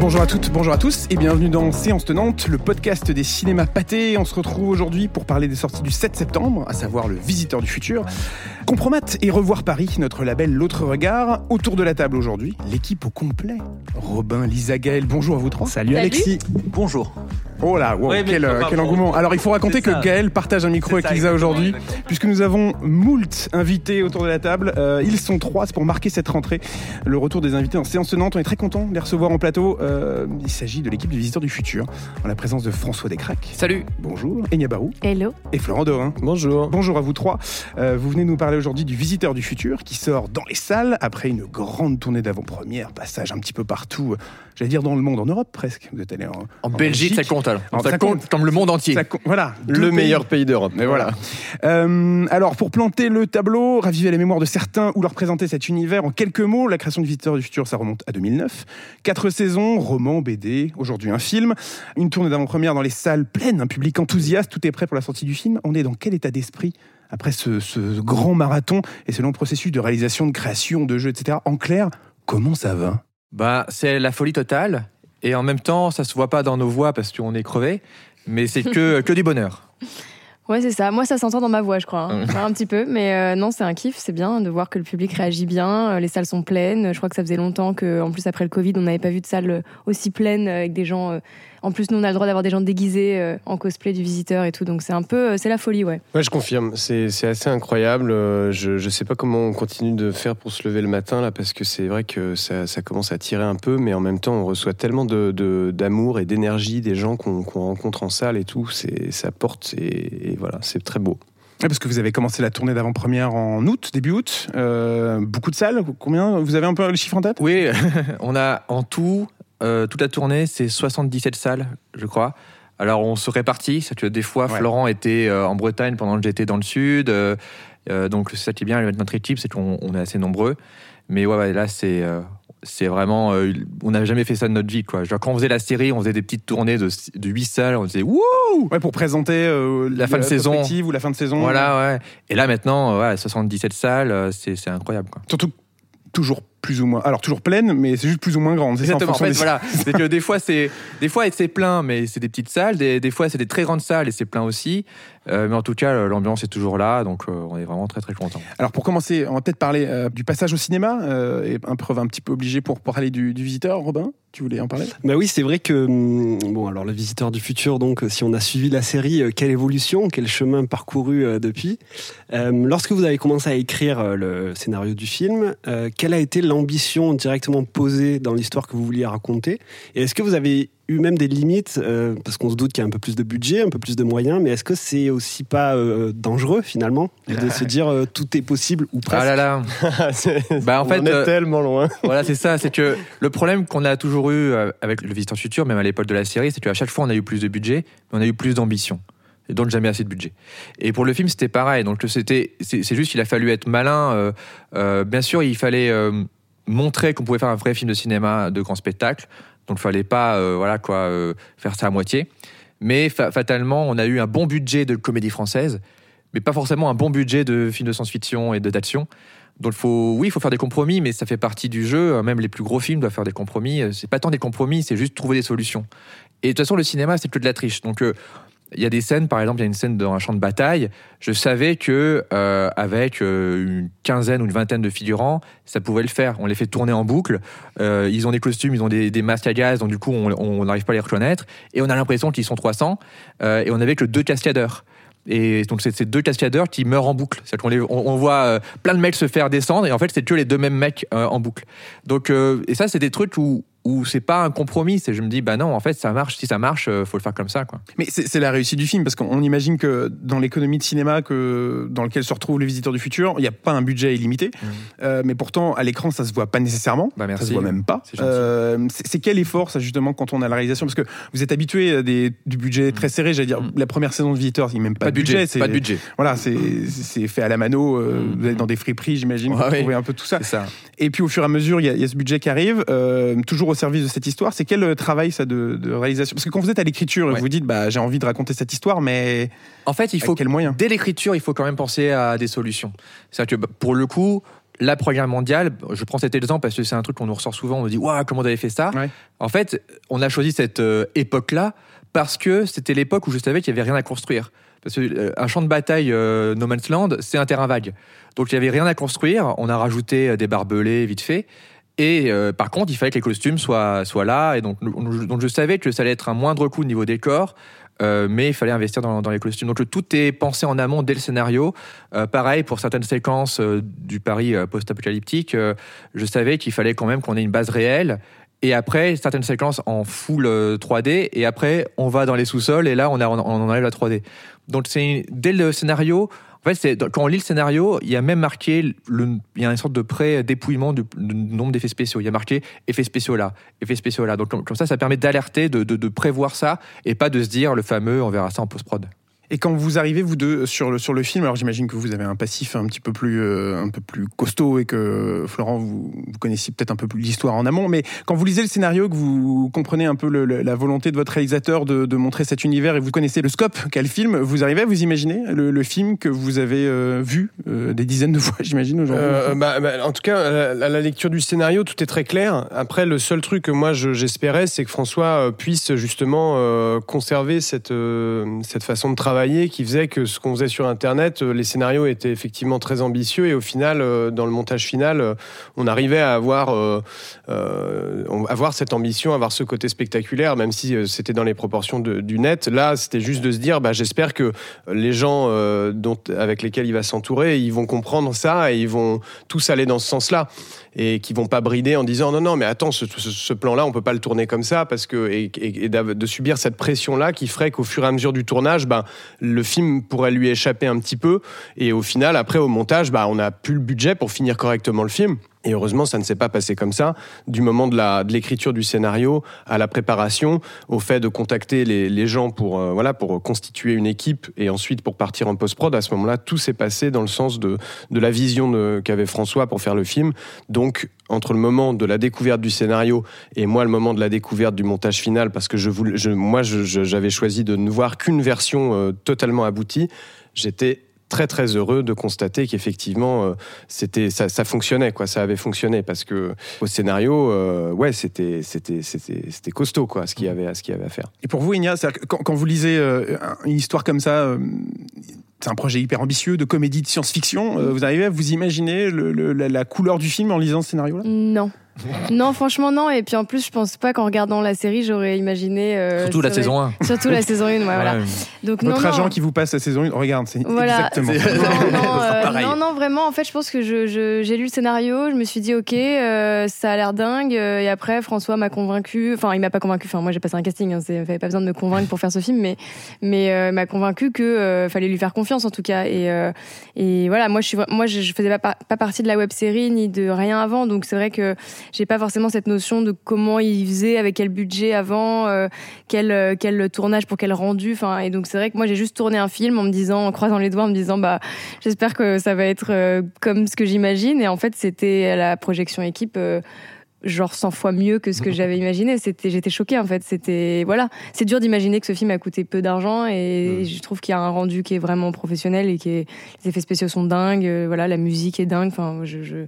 Bonjour à toutes, bonjour à tous et bienvenue dans Séance Tenante, le podcast des cinémas pâtés. On se retrouve aujourd'hui pour parler des sorties du 7 septembre, à savoir Le Visiteur du Futur. Compromat et Revoir Paris, notre label L'autre regard. Autour de la table aujourd'hui, l'équipe au complet. Robin, Lisa, Gaël, bonjour à vous trois. Salut, Alexis. Bonjour. Oh là, wow, quel, euh, quel engouement. Alors il faut raconter que Gaël partage un micro avec Lisa aujourd'hui, puisque nous avons moult invités autour de la table. Euh, ils sont trois, c'est pour marquer cette rentrée. Le retour des invités en séance tenante, on est très content de les recevoir en plateau. Euh, il s'agit de l'équipe du Visiteur du Futur, en la présence de François Descraques. Salut. Bonjour. Enya Barou. Hello. Et Florent Dorin. Bonjour. Bonjour à vous trois. Euh, vous venez nous parler aujourd'hui du Visiteur du Futur qui sort dans les salles après une grande tournée d'avant-première, passage un petit peu partout, j'allais dire dans le monde, en Europe presque. Vous êtes allé en, En, Belgique, ça compte Alors, ça, ça compte, compte. comme le monde entier. Ça voilà, Le meilleur pays d'Europe. Mais voilà. Euh, alors, pour planter le tableau, raviver la mémoire de certains ou leur présenter cet univers en quelques mots, la création du Visiteur du Futur, ça remonte à 2009. Quatre saisons, roman, BD, aujourd'hui un film. Une tournée d'avant-première dans les salles pleines, un public enthousiaste, tout est prêt pour la sortie du film. On est dans quel état d'esprit après ce, ce grand marathon et ce long processus de réalisation, de création, de jeu, etc. En clair, comment ça va? Bah, c'est la folie totale. Et en même temps, ça se voit pas dans nos voix parce qu'on est crevé. Mais c'est que, que du bonheur. Ouais, c'est ça. Moi, ça s'entend dans ma voix, je crois. hein. Un petit peu. Mais euh, non, c'est un kiff. C'est bien de voir que le public réagit bien. Euh, Les salles sont pleines. Je crois que ça faisait longtemps que, en plus, après le Covid, on n'avait pas vu de salle aussi pleine euh, avec des gens. euh, En plus, nous, on a le droit d'avoir des gens déguisés euh, en cosplay du visiteur et tout. Donc, c'est un peu. euh, C'est la folie, ouais. Ouais, je confirme. C'est c'est assez incroyable. Euh, Je ne sais pas comment on continue de faire pour se lever le matin, là, parce que c'est vrai que ça, ça commence à tirer un peu, mais en même temps, on reçoit tellement d'amour de, d'amour et d'énergie des gens qu'on qu'on rencontre en salle et tout. C'est- Ça porte et, et voilà, c'est très beau. Parce que vous avez commencé la tournée d'avant-première en août, début août. Euh, beaucoup de salles. Combien? Vous avez un peu le chiffre en tête? Oui, on a en tout, euh, toute la tournée, c'est 77 salles, je crois. Alors on se répartit, c'est que des fois Ouais. Florent était euh, en Bretagne pendant que j'étais dans le sud, euh, donc ça qui est bien avec notre équipe, c'est qu'on on est assez nombreux. Mais ouais, ouais, là c'est c'est vraiment, euh, on n'avait jamais fait ça de notre vie quoi. Genre quand on faisait la série, on faisait des petites tournées de, de 8 salles, on disait wouh, Ouais, pour présenter euh, La fin de saison. ou la fin de saison. voilà ouais. Et là maintenant, euh, ouais, 77 salles, c'est c'est incroyable quoi. Surtout toujours plus ou moins. Alors toujours pleine, mais c'est juste plus ou moins grande. C'est ça, Exactement. En fait, des- voilà, c'est que des fois c'est des fois c'est plein, mais c'est des petites salles. Des, des fois c'est des très grandes salles et c'est plein aussi. Euh, mais en tout cas, l'ambiance est toujours là, donc euh, on est vraiment très très content. Alors pour commencer, on va peut-être parler euh, du passage au cinéma. Euh, et un preuve un petit peu obligé pour parler du, du visiteur. Robin, tu voulais en parler? Bah oui, c'est vrai que hum, bon alors le visiteur du futur donc si on a suivi la série quelle évolution, quel chemin parcouru euh, depuis? Euh, lorsque vous avez commencé à écrire euh, le scénario du film, euh, quelle a été l'ambition directement posée dans l'histoire que vous vouliez raconter? Et est-ce que vous avez eu même des limites euh, parce qu'on se doute qu'il y a un peu plus de budget, un peu plus de moyens, mais est-ce que c'est aussi pas euh, dangereux finalement de se dire euh, tout est possible ou presque? Ah là là, Bah, en on fait, en est tellement loin. voilà, c'est ça. C'est que le problème qu'on a toujours eu avec le Visiteur Futur, même à l'époque de la série, c'est qu'à chaque fois on a eu plus de budget, mais on a eu plus d'ambition. Et donc jamais assez de budget. Et pour le film, c'était pareil. Donc c'était, c'est juste qu'il a fallu être malin. bien sûr, il fallait montrer qu'on pouvait faire un vrai film de cinéma de grand spectacle. Donc il fallait pas, euh, voilà quoi, euh, faire ça à moitié. Mais fa- fatalement, on a eu un bon budget de comédie française, mais pas forcément un bon budget de film de science-fiction et de d'action. Donc faut, oui, il faut faire des compromis, mais ça fait partie du jeu. Même les plus gros films doivent faire des compromis. C'est pas tant des compromis, c'est juste trouver des solutions. Et de toute façon, le cinéma, c'est que de la triche. Donc euh, il y a des scènes, par exemple, il y a une scène dans un champ de bataille. Je savais que euh, avec euh, une quinzaine ou une vingtaine de figurants, ça pouvait le faire. On les fait tourner en boucle. Euh, ils ont des costumes, ils ont des, masques à gaz, donc du coup, on n'arrive pas à les reconnaître. Et on a l'impression qu'ils sont 300. Euh, et on avait que deux cascadeurs. Et donc, c'est ces deux cascadeurs qui meurent en boucle. C'est-à-dire qu'on on, on voit plein de mecs se faire descendre, et en fait, c'est que les deux mêmes mecs en boucle. Donc, et ça, c'est des trucs où, où c'est pas un compromis. C'est je me dis, bah non, en fait, ça marche. Si ça marche, euh, faut le faire comme ça, quoi. Mais c'est la réussite du film parce qu'on imagine que dans l'économie de cinéma que dans lequel se retrouvent les visiteurs du futur, il n'y a pas un budget illimité. Euh, mais pourtant, à l'écran, ça se voit pas nécessairement. Bah, merci. Ça se voit même pas. C'est. Euh, c'est quel effort, ça, justement, quand on a la réalisation? Parce que vous êtes habitué à des, du budget très serré. J'allais dire, Mm. la première saison de Visiteurs, il n'y a même pas, Pas de budget. c'est- Pas de budget. Voilà, c'est c'est fait à la mano. euh. Vous êtes dans des friperies, j'imagine, Ouais, pour oui. trouver un peu tout ça. Et puis au fur et à mesure, il y, y a ce budget qui arrive, toujours au service de cette histoire. C'est quel euh, travail ça de, de réalisation? Parce que quand vous êtes à l'écriture, Ouais. vous dites bah j'ai envie de raconter cette histoire, mais En fait, il faut quel moyen? dès l'écriture, il faut quand même penser à des solutions. C'est-à-dire que bah, pour le coup, la Première Guerre mondiale, je prends cet exemple parce que c'est un truc qu'on nous ressort souvent, on nous dit Waouh, comment vous avez fait ça? Ouais. En fait, on a choisi cette euh, époque-là parce que c'était l'époque où je savais qu'il n'y avait rien à construire. Parce que euh, champ de bataille euh, No Man's Land, c'est un terrain vague. Donc il n'y avait rien à construire, on a rajouté des barbelés vite fait. Et euh, par contre, il fallait que les costumes soient, soient là. Et donc, donc je savais que ça allait être un moindre coût au niveau décor. Euh, mais il fallait investir dans, dans les costumes. Donc tout est pensé en amont dès le scénario. Euh, pareil pour certaines séquences euh, du Paris post-apocalyptique, je savais qu'il fallait quand même qu'on ait une base réelle. Et après, certaines séquences en full euh, 3D. Et après, on va dans les sous-sols et là, on, a, on enlève la 3D. Donc c'est dès le scénario. En fait, quand on lit le scénario, il y a même marqué, le, il y a une sorte de pré-dépouillement du, nombre d'effets spéciaux. Il y a marqué effets spéciaux là, effets spéciaux là. Donc comme, ça, ça permet d'alerter, de, de- de prévoir ça et pas de se dire le fameux on verra ça en post-prod. Et quand vous arrivez, vous deux, sur le, sur le film, alors j'imagine que vous avez un passif un petit peu plus, euh, un peu plus costaud et que Florent, vous, vous connaissiez peut-être un peu plus l'histoire en amont, mais quand vous lisez le scénario, que vous comprenez un peu la volonté de votre réalisateur de, de montrer cet univers et vous connaissez le scope qu'a le film, vous arrivez à vous imaginer le, film que vous avez euh, vu euh, des dizaines de fois, j'imagine, aujourd'hui? Bah, bah, en tout cas, à la, lecture du scénario, tout est très clair. Après, le seul truc que moi je- j'espérais, c'est que François puisse justement conserver cette, cette façon de travailler qui faisait que ce qu'on faisait sur Internet, euh, les scénarios étaient effectivement très ambitieux et au final, euh, dans le montage final, euh, on arrivait à avoir, cette ambition, avoir ce côté spectaculaire, même si c'était dans les proportions du net. Là, c'était juste de se dire, bah, j'espère que les gens avec lesquels il va s'entourer, ils vont comprendre ça et ils vont tous aller dans ce sens-là et qui vont pas brider en disant non non mais attends ce, plan-là on peut pas le tourner comme ça parce que et, de subir cette pression-là qui ferait qu'au fur et à mesure du tournage ben le film pourrait lui échapper un petit peu. Et au final après au montage bah on n'a plus le budget pour finir correctement le film et heureusement, ça ne s'est pas passé comme ça. Du moment de la de l'écriture du scénario à la préparation, au fait de contacter les, les gens pour euh, voilà pour constituer une équipe et ensuite pour partir en post prod. À ce moment-là, tout s'est passé dans le sens de de la vision qu'avait François pour faire le film. Donc entre le moment de la découverte du scénario et moi le moment de la découverte du montage final, parce que je voulais, je, moi j'avais choisi de ne voir qu'une version euh, totalement aboutie, j'étais très très heureux de constater qu'effectivement euh, c'était ça, ça fonctionnait quoi. Ça avait fonctionné parce que au scénario euh, ouais c'était c'était c'était c'était costaud quoi ce qu'il y avait ce qu'il y avait à faire. Et pour vous, Igna, c'est-à-dire que quand, quand vous lisez euh, une histoire comme ça, euh, c'est un projet hyper ambitieux de comédie de science-fiction, euh, vous arrivez à vous imaginer le- le- la, la couleur du film en lisant ce scénario-là? Non. non, franchement, non. Et puis en plus, je pense pas qu'en regardant la série, j'aurais imaginé. euh, Surtout la saison 1. Surtout la saison 1, ouais, voilà. Donc, Votre non, agent non. qui vous passe la saison 1, regarde, c'est Voilà. exactement. C'est- non, non, euh, non, non, vraiment, en fait, je pense que je- je- j'ai lu le scénario, je me suis dit, ok, euh, ça a l'air dingue, et après, François m'a convaincu, enfin, il m'a pas convaincu, enfin, moi, j'ai passé un casting, hein, c'est- il fallait pas besoin de me convaincre pour faire ce film, mais, mais euh, m'a convaincu que euh, fallait lui faire confiance, en tout cas, et, euh, et voilà, moi, je suis, moi, je, je faisais pas, pas partie de la web série ni de rien avant, donc c'est vrai que j'ai pas forcément cette notion de comment il faisait, avec quel budget avant, euh, quel, euh, quel tournage pour quel rendu. Enfin, et donc c'est vrai que moi j'ai juste tourné un film en me disant, en croisant les doigts, en me disant bah j'espère que ça va être euh, comme ce que j'imagine. Et en fait c'était la projection équipe. euh, genre 100 fois mieux que ce que j'avais imaginé c'était j'étais choquée en fait c'était voilà c'est dur d'imaginer que ce film a coûté peu d'argent et je trouve qu'il y a un rendu qui est vraiment professionnel et qui est les effets spéciaux sont dingues euh, voilà la musique est dingue enfin je, je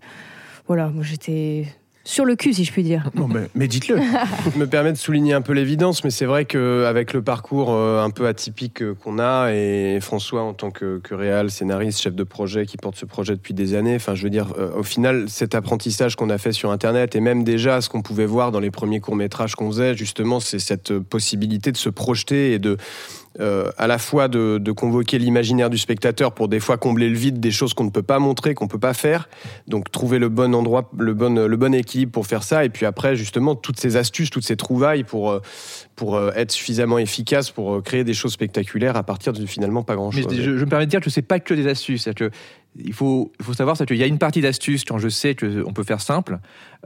voilà moi j'étais sur le cul si je puis dire Bon, mais, mais dites-le. Je me permets de souligner un peu l'évidence, mais c'est vrai qu'avec le parcours euh, un peu atypique euh, qu'on a, et François en tant que, que réal, scénariste, chef de projet qui porte ce projet depuis des années, enfin je veux dire, euh, au final, cet apprentissage qu'on a fait sur Internet, et même déjà ce qu'on pouvait voir dans les premiers courts-métrages qu'on faisait, justement, c'est cette possibilité de se projeter et de... euh, à la fois de, convoquer l'imaginaire du spectateur pour des fois combler le vide des choses qu'on ne peut pas montrer, qu'on peut pas faire, donc trouver le bon endroit, le bon, le bon équilibre pour faire ça, et puis après justement toutes ces astuces, toutes ces trouvailles pour euh, pour euh, être suffisamment efficace pour créer des choses spectaculaires à partir de finalement pas grand Mais chose. je, je me permets de dire que c'est pas que des astuces. Que il faut, faut savoir qu'il y a une partie d'astuce quand je sais qu'on peut faire simple,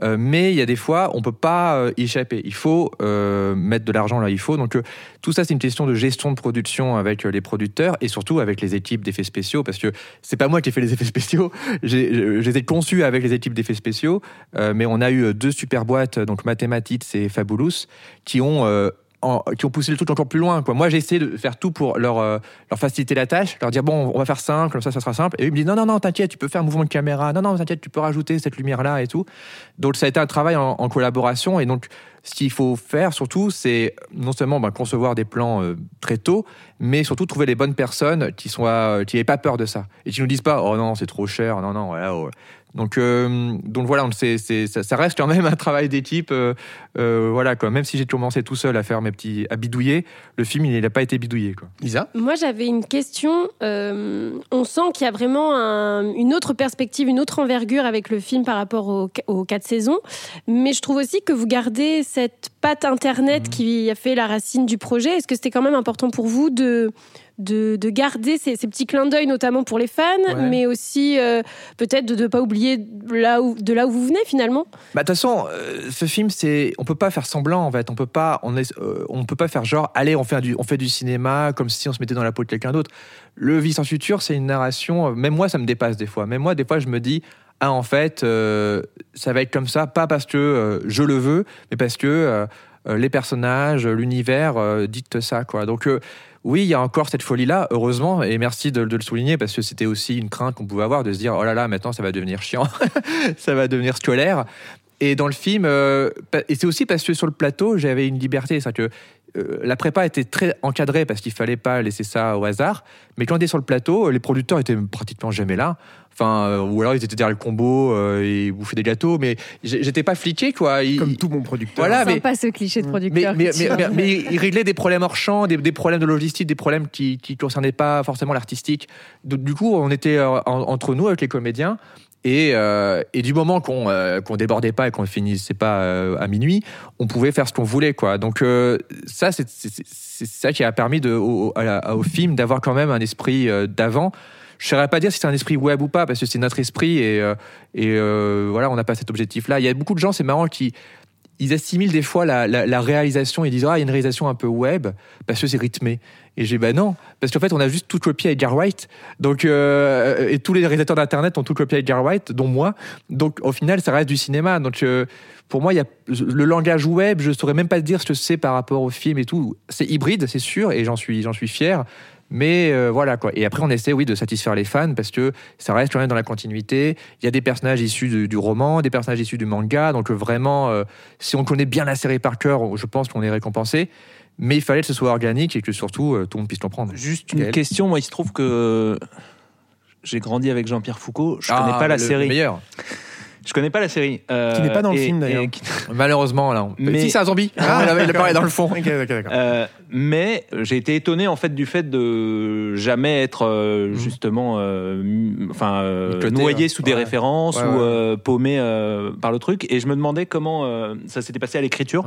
euh, mais il y a des fois, on peut pas euh, y échapper. Il faut euh, mettre de l'argent là, il faut. Donc tout ça, c'est une question de gestion de production avec les producteurs et surtout avec les équipes d'effets spéciaux, parce que c'est pas moi qui ai fait les effets spéciaux. J'ai les ai conçus avec les équipes d'effets spéciaux, mais on a eu deux super boîtes, donc Mathematics et Fabulous, qui ont qui ont poussé le truc encore plus loin. Quoi. Moi, j'ai essayé de faire tout pour leur, euh, faciliter la tâche, leur dire bon, on va faire simple, comme ça, ça sera simple. Et ils me disent non, non, non, t'inquiète, tu peux faire un mouvement de caméra. Non, non, t'inquiète, tu peux rajouter cette lumière-là et tout. Donc, ça a été un travail en, collaboration. Et donc, ce qu'il faut faire surtout, c'est non seulement ben, concevoir des plans euh, très tôt, mais surtout trouver les bonnes personnes qui soient, euh, n'aient pas peur de ça et qui nous disent pas oh non, c'est trop cher, non, non, voilà. Oh, donc, euh, donc voilà, c'est, ça, ça, reste quand même un travail d'équipe. Euh, euh, voilà, quoi. Même si j'ai commencé tout seul à faire mes petits, à bidouiller, le film il n'a pas été bidouillé. Quoi. Lisa? Moi j'avais une question. on sent qu'il y a vraiment une autre perspective, une autre envergure avec le film par rapport aux, aux quatre saisons. Mais je trouve aussi que vous gardez cette patte internet mmh. qui a fait la racine du projet. Est-ce que c'était quand même important pour vous de de, garder ces, petits clins d'œil, notamment pour les fans, mais aussi euh, peut-être de ne pas oublier là où, de là où vous venez finalement. Bah, de toute façon, euh, ce film, c'est, on peut pas faire semblant en fait. On peut pas, on, est, euh, on peut pas faire genre, allez, on fait du, on fait du cinéma comme si on se mettait dans la peau de quelqu'un d'autre. Le Vie sans futur, c'est une narration. Même moi, ça me dépasse des fois. Même moi, des fois, je me dis. Ah, en fait, ça va être comme ça, pas parce que je le veux, mais parce que les personnages, l'univers dictent ça, quoi. Donc, oui, il y a encore cette folie-là, heureusement, et merci de, le souligner parce que c'était aussi une crainte qu'on pouvait avoir de se dire oh là là, maintenant ça va devenir chiant, ça va devenir scolaire. Et dans le film, euh, et c'est aussi parce que sur le plateau, j'avais une liberté, c'est que euh, la prépa était très encadrée parce qu'il fallait pas laisser ça au hasard. Mais quand on était sur le plateau, les producteurs étaient pratiquement jamais là. Enfin, euh, ou alors ils étaient derrière le combo euh, et bouffaient des gâteaux, mais j'étais pas fliqué quoi. Comme tout bon producteur. Voilà, mais pas ce cliché de producteur. Mais, mais, ils réglaient des problèmes hors champ, des, problèmes de logistique, des problèmes qui, qui concernaient pas forcément l'artistique. Du coup, on était entre nous avec les comédiens et, euh, et, du moment qu'on euh, débordait pas et qu'on finissait pas euh, à minuit, on pouvait faire ce qu'on voulait, quoi. Donc euh, ça, c'est ça qui a permis au film d'avoir quand même un esprit d'avant. Je ne saurais pas dire si c'est un esprit web ou pas, parce que c'est notre esprit et, et voilà, on n'a pas cet objectif-là. Il y a beaucoup de gens, c'est marrant, qui ils assimilent des fois la, réalisation. Ils disent ah il y a une réalisation un peu web parce que c'est rythmé. Et j'ai bah non parce qu'en fait on a juste tout copié avec White. Donc euh, et tous les réalisateurs d'internet ont tout copié avec White, dont moi. Donc au final ça reste du cinéma. Donc euh, pour moi il y a le langage web. Je saurais même pas dire ce que c'est par rapport au film et tout. C'est hybride c'est sûr et j'en suis j'en suis fier. Mais euh, voilà quoi. Et après, on essaie, oui, de satisfaire les fans parce que ça reste quand même dans la continuité. Il y a des personnages issus du, roman, des personnages issus du manga. Donc vraiment, euh, si on connaît bien la série par cœur, je pense qu'on est récompensé. Mais il fallait que ce soit organique et que surtout euh, tout le monde puisse comprendre. Juste une question. Moi, il se trouve que j'ai grandi avec Jean-Pierre Foucault. Je ne connais ah, pas la série. Le meilleur. Je connais pas la série. Euh, qui n'est pas dans le film d'ailleurs. Malheureusement, là. Mais... Si, c'est un zombie. Ah, il apparaît dans le fond. euh, mais j'ai été étonné en fait du fait de jamais être euh, mhm. justement, euh, enfin, euh, noyé sous des références ou paumé par le truc. Et je me demandais comment ça s'était passé à l'écriture.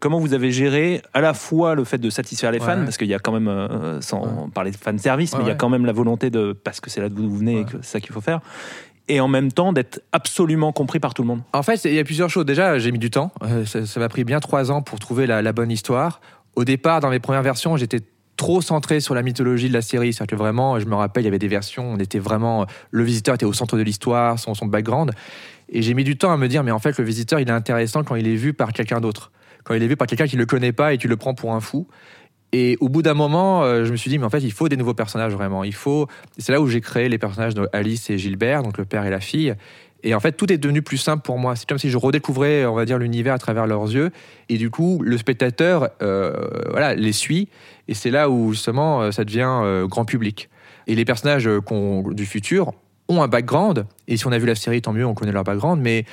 Comment vous avez géré à la fois le fait de satisfaire les fans, parce qu'il y a quand même, sans parler de fan service, mais il y a quand même la volonté de, parce que c'est là d'où vous venez et que c'est ça qu'il faut faire et en même temps d'être absolument compris par tout le monde En fait, il y a plusieurs choses. Déjà, j'ai mis du temps. Euh, ça m'a pris bien trois ans pour trouver la, bonne histoire. Au départ, dans mes premières versions, j'étais trop centré sur la mythologie de la série. C'est-à-dire que vraiment, je me rappelle, il y avait des versions, on était vraiment, le visiteur était au centre de l'histoire, son, son background. Et j'ai mis du temps à me dire, mais en fait, le visiteur, il est intéressant quand il est vu par quelqu'un d'autre. Quand il est vu par quelqu'un qui le connaît pas et tu le prends pour un fou. Et au bout d'un moment, euh, je me suis dit, mais en fait, il faut des nouveaux personnages vraiment. Il faut. C'est là où j'ai créé les personnages de Alice et Gilbert, donc le père et la fille. Et en fait, tout est devenu plus simple pour moi. C'est comme si je redécouvrais, on va dire, l'univers à travers leurs yeux. Et du coup, le spectateur, euh, voilà, les suit. Et c'est là où justement, euh, ça devient grand public. Et les personnages du futur ont un background. Et si on a vu la série, tant mieux, on connaît leur background. Mais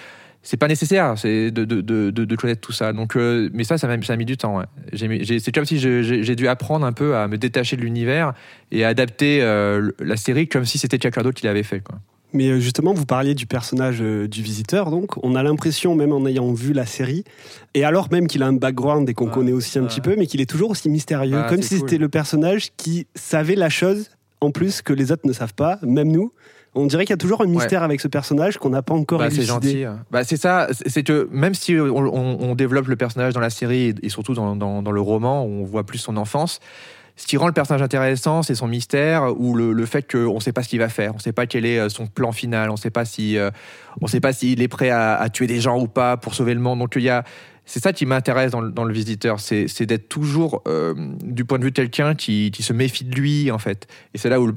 c'est pas nécessaire c'est de, de, de, de, connaître tout ça. Donc, euh, mais ça, ça m'a, ça a mis du temps. c'est comme si j'ai dû apprendre un peu à me détacher de l'univers et à adapter euh, la série comme si c'était quelqu'un d'autre qui l'avait fait. Quoi. Mais euh, justement, vous parliez du personnage du visiteur, donc on a l'impression, même en ayant vu la série, et alors même qu'il a un background et qu'on connaît aussi un petit peu, mais qu'il est toujours aussi mystérieux, comme si c'était le personnage qui savait la chose en plus que les autres ne savent pas, même nous On dirait qu'il y a toujours un mystère avec ce personnage qu'on n'a pas encore bah, C'est gentil. Hein. Bah, c'est ça. C'est que même si on, développe le personnage dans la série et surtout dans, dans, le roman, où on voit plus son enfance, ce qui rend le personnage intéressant, c'est son mystère ou le, fait qu'on ne sait pas ce qu'il va faire. On ne sait pas quel est euh, son plan final. On ne sait pas si, euh, on sait pas s'il est prêt à, tuer des gens ou pas pour sauver le monde. Donc il y a, c'est ça qui m'intéresse dans, le visiteur, c'est, d'être toujours euh, du point de vue de quelqu'un qui, se méfie de lui en fait. Et c'est là où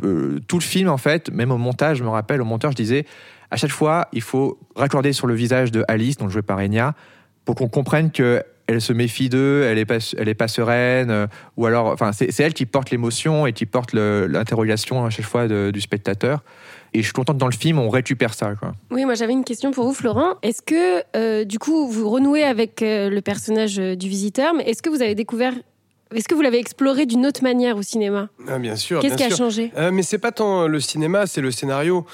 tout le film en fait, même au montage, je me rappelle, au monteur, je disais à chaque fois, il faut raccorder sur le visage de Alice, donc jouée par Enya, pour qu'on comprenne que elle se méfie d'eux, elle est pas, elle est pas sereine, euh, ou alors, enfin, c'est elle qui porte l'émotion et qui porte l'interrogation à chaque fois du spectateur. Et je suis contente dans le film, on récupère ça. Quoi. Oui, moi j'avais une question pour vous, Florent. Est-ce que, euh, du coup, vous renouez avec euh, le personnage du visiteur, mais est-ce que vous avez découvert est-ce que vous l'avez exploré d'une autre manière au cinéma? Ah, Bien sûr. Qu'est-ce qui a changé? Mais c'est pas tant le cinéma, c'est le scénario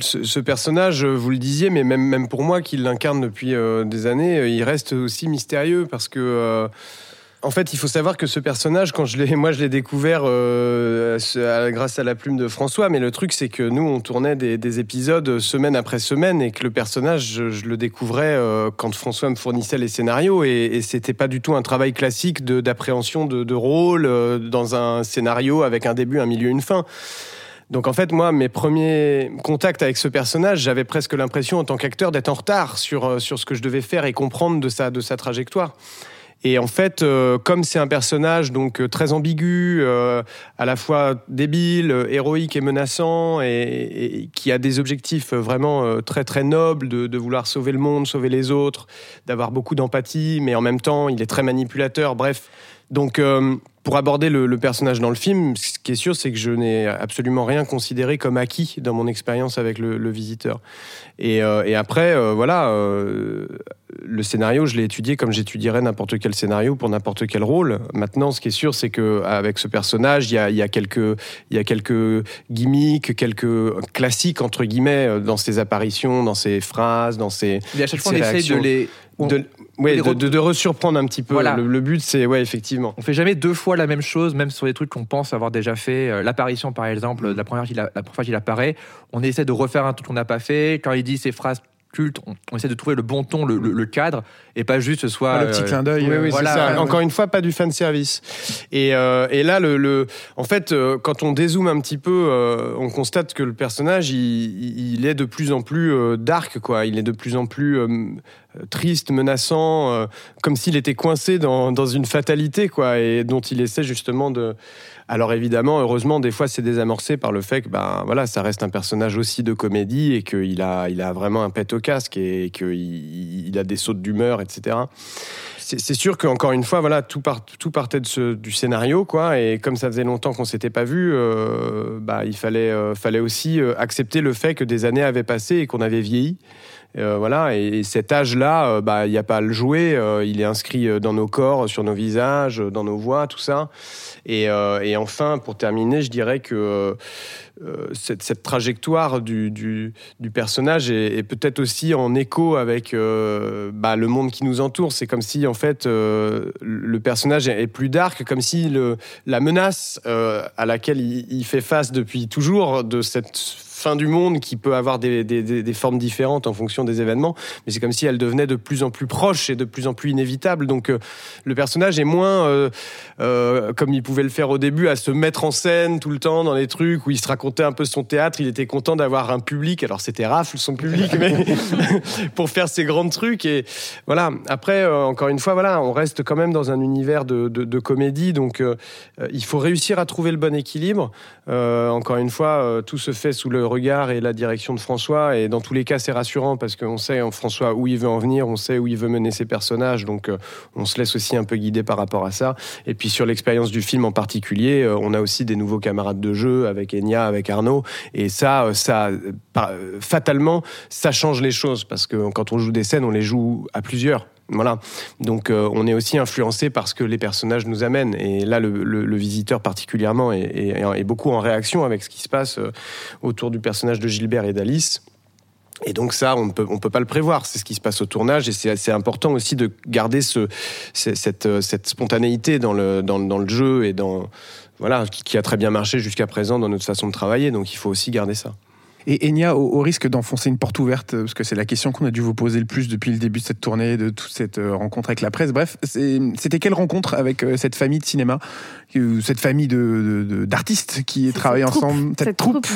ce, personnage, vous le disiez, mais même, pour moi qui l'incarne depuis euh, des années, euh, il reste aussi mystérieux parce que. Euh, en fait, il faut savoir que ce personnage, quand je l'ai, moi, je l'ai découvert grâce à la plume de François. Mais le truc, c'est que nous, on tournait des, épisodes semaine après semaine, et que le personnage, je, le découvrais quand François me fournissait les scénarios, et, et c'était pas du tout un travail classique d'appréhension de, rôle dans un scénario avec un début, un milieu, une fin. Donc en fait, moi, mes premiers contacts avec ce personnage, j'avais presque l'impression en tant qu'acteur d'être en retard sur, euh, sur ce que je devais faire et comprendre de sa, de sa trajectoire. Et en fait, euh, comme c'est un personnage donc euh, très ambigu, à la fois débile, héroïque et menaçant, et, qui a des objectifs vraiment très très nobles de, de, vouloir sauver le monde, sauver les autres, d'avoir beaucoup d'empathie, mais en même temps, il est très manipulateur. Bref, donc pour aborder le, personnage dans le film, ce qui est sûr, c'est que je n'ai absolument rien considéré comme acquis dans mon expérience avec le, visiteur. Et, euh, après, euh, voilà, euh, le scénario, je l'ai étudié comme j'étudierais n'importe quel scénario pour n'importe quel rôle. Maintenant, ce qui est sûr, c'est que avec ce personnage, il y a, quelques, il y a quelques gimmicks, quelques classiques entre guillemets dans ses apparitions, dans ses phrases, dans ses. Et à chaque fois, on essaye de les de, ouais, de, de, resurprendre un petit peu. Le, but, c'est, ouais, effectivement. On fait jamais deux fois la même chose, même sur des trucs qu'on pense avoir déjà fait. Euh, l'apparition, par exemple, la première, la première fois qu'il apparaît, on essaie de refaire un truc qu'on n'a pas fait. Quand il dit ses phrases culte, on, essaie de trouver le bon ton, le, cadre, et pas juste ce soit. le petit euh, clin d'œil. Oui, voilà, Encore une fois, pas du fan service. Et, euh, et là, le, en fait, euh, quand on dézoome un petit peu, on constate que le personnage, il, est de plus en plus dark, quoi. Il est de plus en plus triste, menaçant, comme s'il était coincé dans, dans, une fatalité, quoi, et dont il essaie justement de alors évidemment, heureusement, des fois c'est désamorcé par le fait que ben voilà, ça reste un personnage aussi de comédie et qu'il a, il a vraiment un pet au casque et qu'il il a des sautes d'humeur, C'est sûr qu'encore une fois, voilà, tout, partait de ce, du scénario, quoi. Et comme ça faisait longtemps qu'on s'était pas vu, euh, bah, il fallait, euh, aussi euh, accepter le fait que des années avaient passé et qu'on avait vieilli. Euh, voilà, et cet âge-là, euh, bah, il n'y a pas à le jouer. Euh, il est inscrit dans nos corps, sur nos visages, dans nos voix, tout ça. Et, enfin, pour terminer, je dirais que cette, trajectoire du, personnage est, peut-être aussi en écho avec bah, le monde qui nous entoure. C'est comme si, en fait, le personnage est plus dark, comme si la menace à laquelle il fait face depuis toujours de cette fin du monde qui peut avoir des, formes différentes en fonction des événements, mais c'est comme si elle devenait de plus en plus proche et de plus en plus inévitable. Donc euh, le personnage est moins, euh, euh, comme il pouvait le faire au début, à se mettre en scène tout le temps dans les trucs où il se racontait un peu son théâtre. Il était content d'avoir un public. Alors c'était rafle son public, mais pour faire ses grands trucs. Et voilà. Après, encore une fois, voilà, on reste quand même dans un univers de, comédie, donc il faut réussir à trouver le bon équilibre. encore une fois, tout se fait sous le regard et la direction de François. Et dans tous les cas, c'est rassurant parce qu'on sait, hein, François, où il veut en venir, on sait où il veut mener ses personnages. Donc, euh, on se laisse aussi un peu guider par rapport à ça. Et puis, sur l'expérience du film en particulier, euh, on a aussi des nouveaux camarades de jeu avec Enya, avec Arnaud. Et ça, euh, ça, fatalement, ça change les choses parce que quand on joue des scènes, on les joue à plusieurs. Voilà. Donc euh, on est aussi influencé par ce que les personnages nous amènent. Et là, le, visiteur particulièrement est, beaucoup en réaction avec ce qui se passe euh, autour du personnage de Gilbert et d'Alice. Et donc ça, on ne peut, pas le prévoir. C'est ce qui se passe au tournage et c'est important aussi de garder euh, cette spontanéité dans le jeu et dans voilà qui, a très bien marché jusqu'à présent dans notre façon de travailler. Donc il faut aussi garder ça. Et Enya, au, risque d'enfoncer une porte ouverte, parce que c'est la question qu'on a dû vous poser le plus depuis le début de cette tournée, de toute cette euh, rencontre avec la presse. Bref, c'était quelle rencontre avec euh, cette famille de cinéma, cette famille d'artistes de, qui travaillent ensemble, cette, troupe,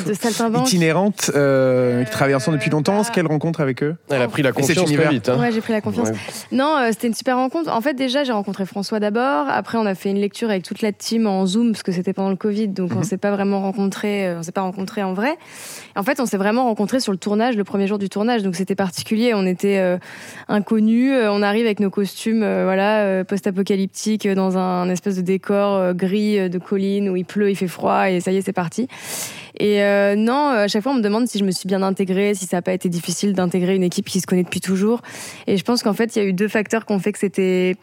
itinérante euh, qui travaille ensemble depuis longtemps Quelle rencontre avec eux? Elle a pris la confiance très vite. Hein. Ouais, j'ai pris la confiance. Non, c'était une super rencontre. En fait, déjà, j'ai rencontré François d'abord. Après, on a fait une lecture avec toute la team en Zoom, parce que c'était pendant le Covid, donc on mhm. s'est pas vraiment rencontré, on s'est pas rencontré en vrai. En fait, on s'est vraiment rencontrés sur le tournage, le premier jour du tournage, donc c'était particulier. On était euh, inconnus. Euh, on arrive avec nos costumes, euh, voilà, post-apocalyptiques, dans un, espèce de décor gris de colline où il pleut, il fait froid, et ça y est, c'est parti. Et non, à chaque fois, on me demande si je me suis bien intégrée, si ça n'a pas été difficile d'intégrer une équipe qui se connaît depuis toujours. Et je pense qu'en fait, il y a eu deux facteurs qui ont fait que c'était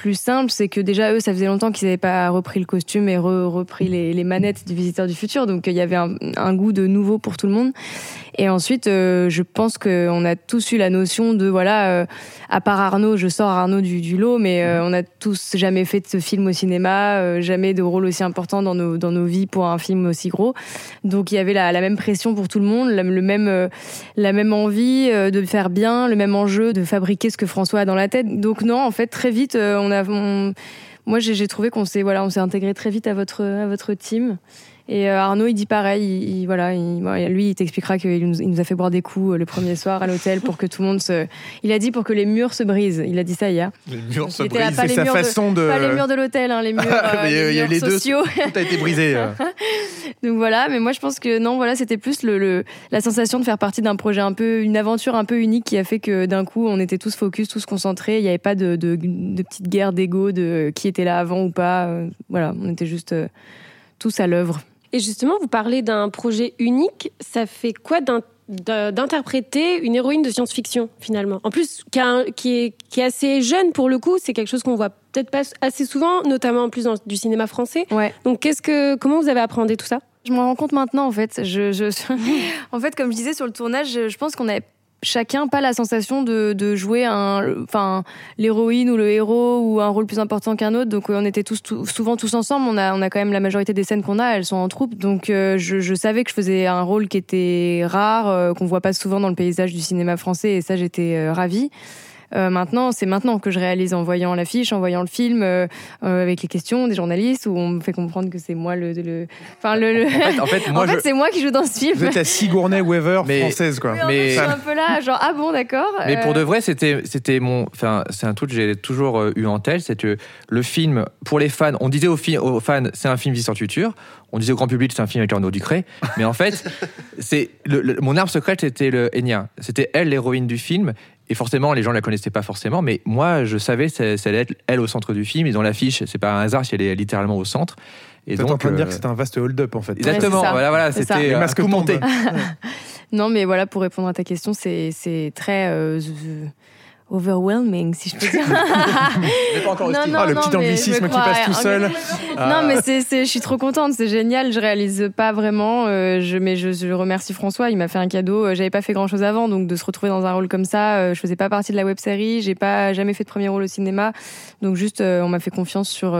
plus simple, c'est que déjà eux, ça faisait longtemps qu'ils n'avaient pas repris le costume et repris les, manettes du Visiteur du Futur, donc il y avait un, goût de nouveau pour tout le monde. Et ensuite, euh, je pense qu'on a tous eu la notion de voilà, euh, à part Arnaud, je sors Arnaud du, lot, mais euh, on a tous jamais fait de ce film au cinéma, jamais de rôle aussi important dans nos, dans nos vies pour un film aussi gros. Donc il y avait la, la même pression pour tout le monde, le même, la même envie de faire bien, le même enjeu de fabriquer ce que François a dans la tête. Donc non, en fait, très vite, on moi j'ai trouvé qu'on s'est voilà, on s'est intégré très vite à votre team. Et euh, Arnaud, il dit pareil. Il, voilà, lui, il t'expliquera qu'il nous, il nous a fait boire des coups euh, le premier soir à l'hôtel pour que tout le monde se. Il a dit pour que les murs se brisent. Il a dit ça hier. Les murs se brisent. C'est sa façon de, Pas les murs de l'hôtel, hein, les murs, euh, les murs les sociaux. Deux, tout a été brisé. Donc voilà, mais moi je pense que non, voilà, c'était plus le, le, la sensation de faire partie d'un projet un peu, une aventure un peu unique qui a fait que d'un coup on était tous focus, tous concentrés. Il n'y avait pas de, de, de petite guerre d'ego de qui était là avant ou pas. Voilà, on était juste tous à l'œuvre. Et justement, vous parlez d'un projet unique. Ça fait quoi d'interpréter une héroïne de science-fiction finalement? En plus, qui, est, qui, est, assez jeune pour le coup, c'est quelque chose qu'on voit peut-être pas assez souvent, notamment en plus dans du cinéma français. Ouais. Donc, qu'est-ce que, comment vous avez appréhendé tout ça? Je me rends compte maintenant en fait. Je, je... en fait, comme je disais sur le tournage, je pense qu'on avait chacun pas la sensation de, de jouer un, enfin, l'héroïne ou le héros ou un rôle plus important qu'un autre. Donc on était tous souvent tous ensemble. On a, on a quand même la majorité des scènes qu'on a, elles sont en troupe. Donc euh, je, je, savais que je faisais un rôle qui était rare, euh, qu'on voit pas souvent dans le paysage du cinéma français, et ça j'étais euh, ravie. Euh, maintenant, c'est maintenant que je réalise en voyant l'affiche, en voyant le film, euh, euh, avec les questions des journalistes, où on me fait comprendre que c'est moi le, le, enfin le. En fait, moi, c'est moi qui joue dans ce film. Vous êtes la Sigourney Weaver française, quoi. mais je suis un peu là, genre ah bon, d'accord. Mais pour de vrai, c'était c'était mon, enfin c'est un truc que j'ai toujours eu en tête, c'est que le film pour les fans, on disait aux, aux fans, c'est un film Vie futur. On disait au grand public, c'est un film avec Arnaud Ducré. Mais en fait, c'est mon arme secrète, c'était le Enya. C'était elle l'héroïne du film. Et forcément, les gens ne la connaissaient pas forcément, mais moi, je savais que ça allait être elle au centre du film. Ils ont l'affiche, c'est pas un hasard si elle est littéralement au centre. Et donc, en train de dire que euh, c'était un vaste hold-up en fait. Exactement, voilà, voilà, c'était euh, masque monté. non, mais voilà, pour répondre à ta question, c'est très euh, overwhelming, si je peux dire. pas encore non, non, ah, le petit anglicisme qui passe tout seul. Non, mais c'est, je suis trop contente, c'est génial. Je réalise pas vraiment, euh, je, mais je, je, remercie François. Il m'a fait un cadeau. Euh, j'avais pas fait grand chose avant, donc de se retrouver dans un rôle comme ça, euh, je faisais pas partie de la web série, j'ai pas jamais fait de premier rôle au cinéma, donc juste on m'a fait confiance sur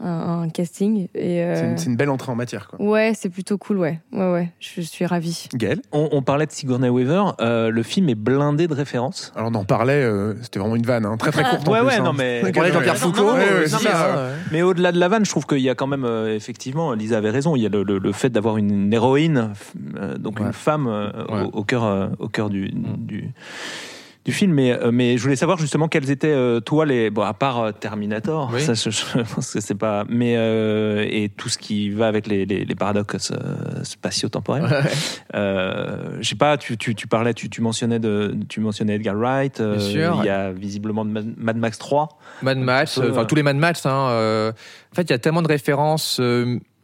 un, casting. Et euh, c'est, une, belle entrée en matière. Quoi. Ouais, c'est plutôt cool, ouais. Ouais, ouais, je suis ravie. Gaël? On, parlait de Sigourney Weaver. Euh, le film est blindé de références. Alors on en parlait, euh, c'était vraiment une vanne, hein, très très courte. ouais, en ouais, plus, non, hein. mais. On parlait de Jean-Pierre Foucault. mais, au-delà de la vanne, je trouve qu'il y a quand même, effectivement, Lisa avait raison, il y a le, fait d'avoir une héroïne, donc une femme au, cœur, au cœur du, mm. du du film, mais, euh, mais je voulais savoir justement quels étaient, euh, toi, les. Bon, à part euh, Terminator, ça, je, pense que c'est pas. Mais. et tout ce qui va avec les, les, paradoxes spatio-temporels. je sais pas, tu, tu, tu parlais, tu, tu, mentionnais de, tu mentionnais Edgar Wright. il y a visiblement Mad Max 3. Mad Max, enfin tous les Mad Max. Hein, en fait, il y a tellement de références,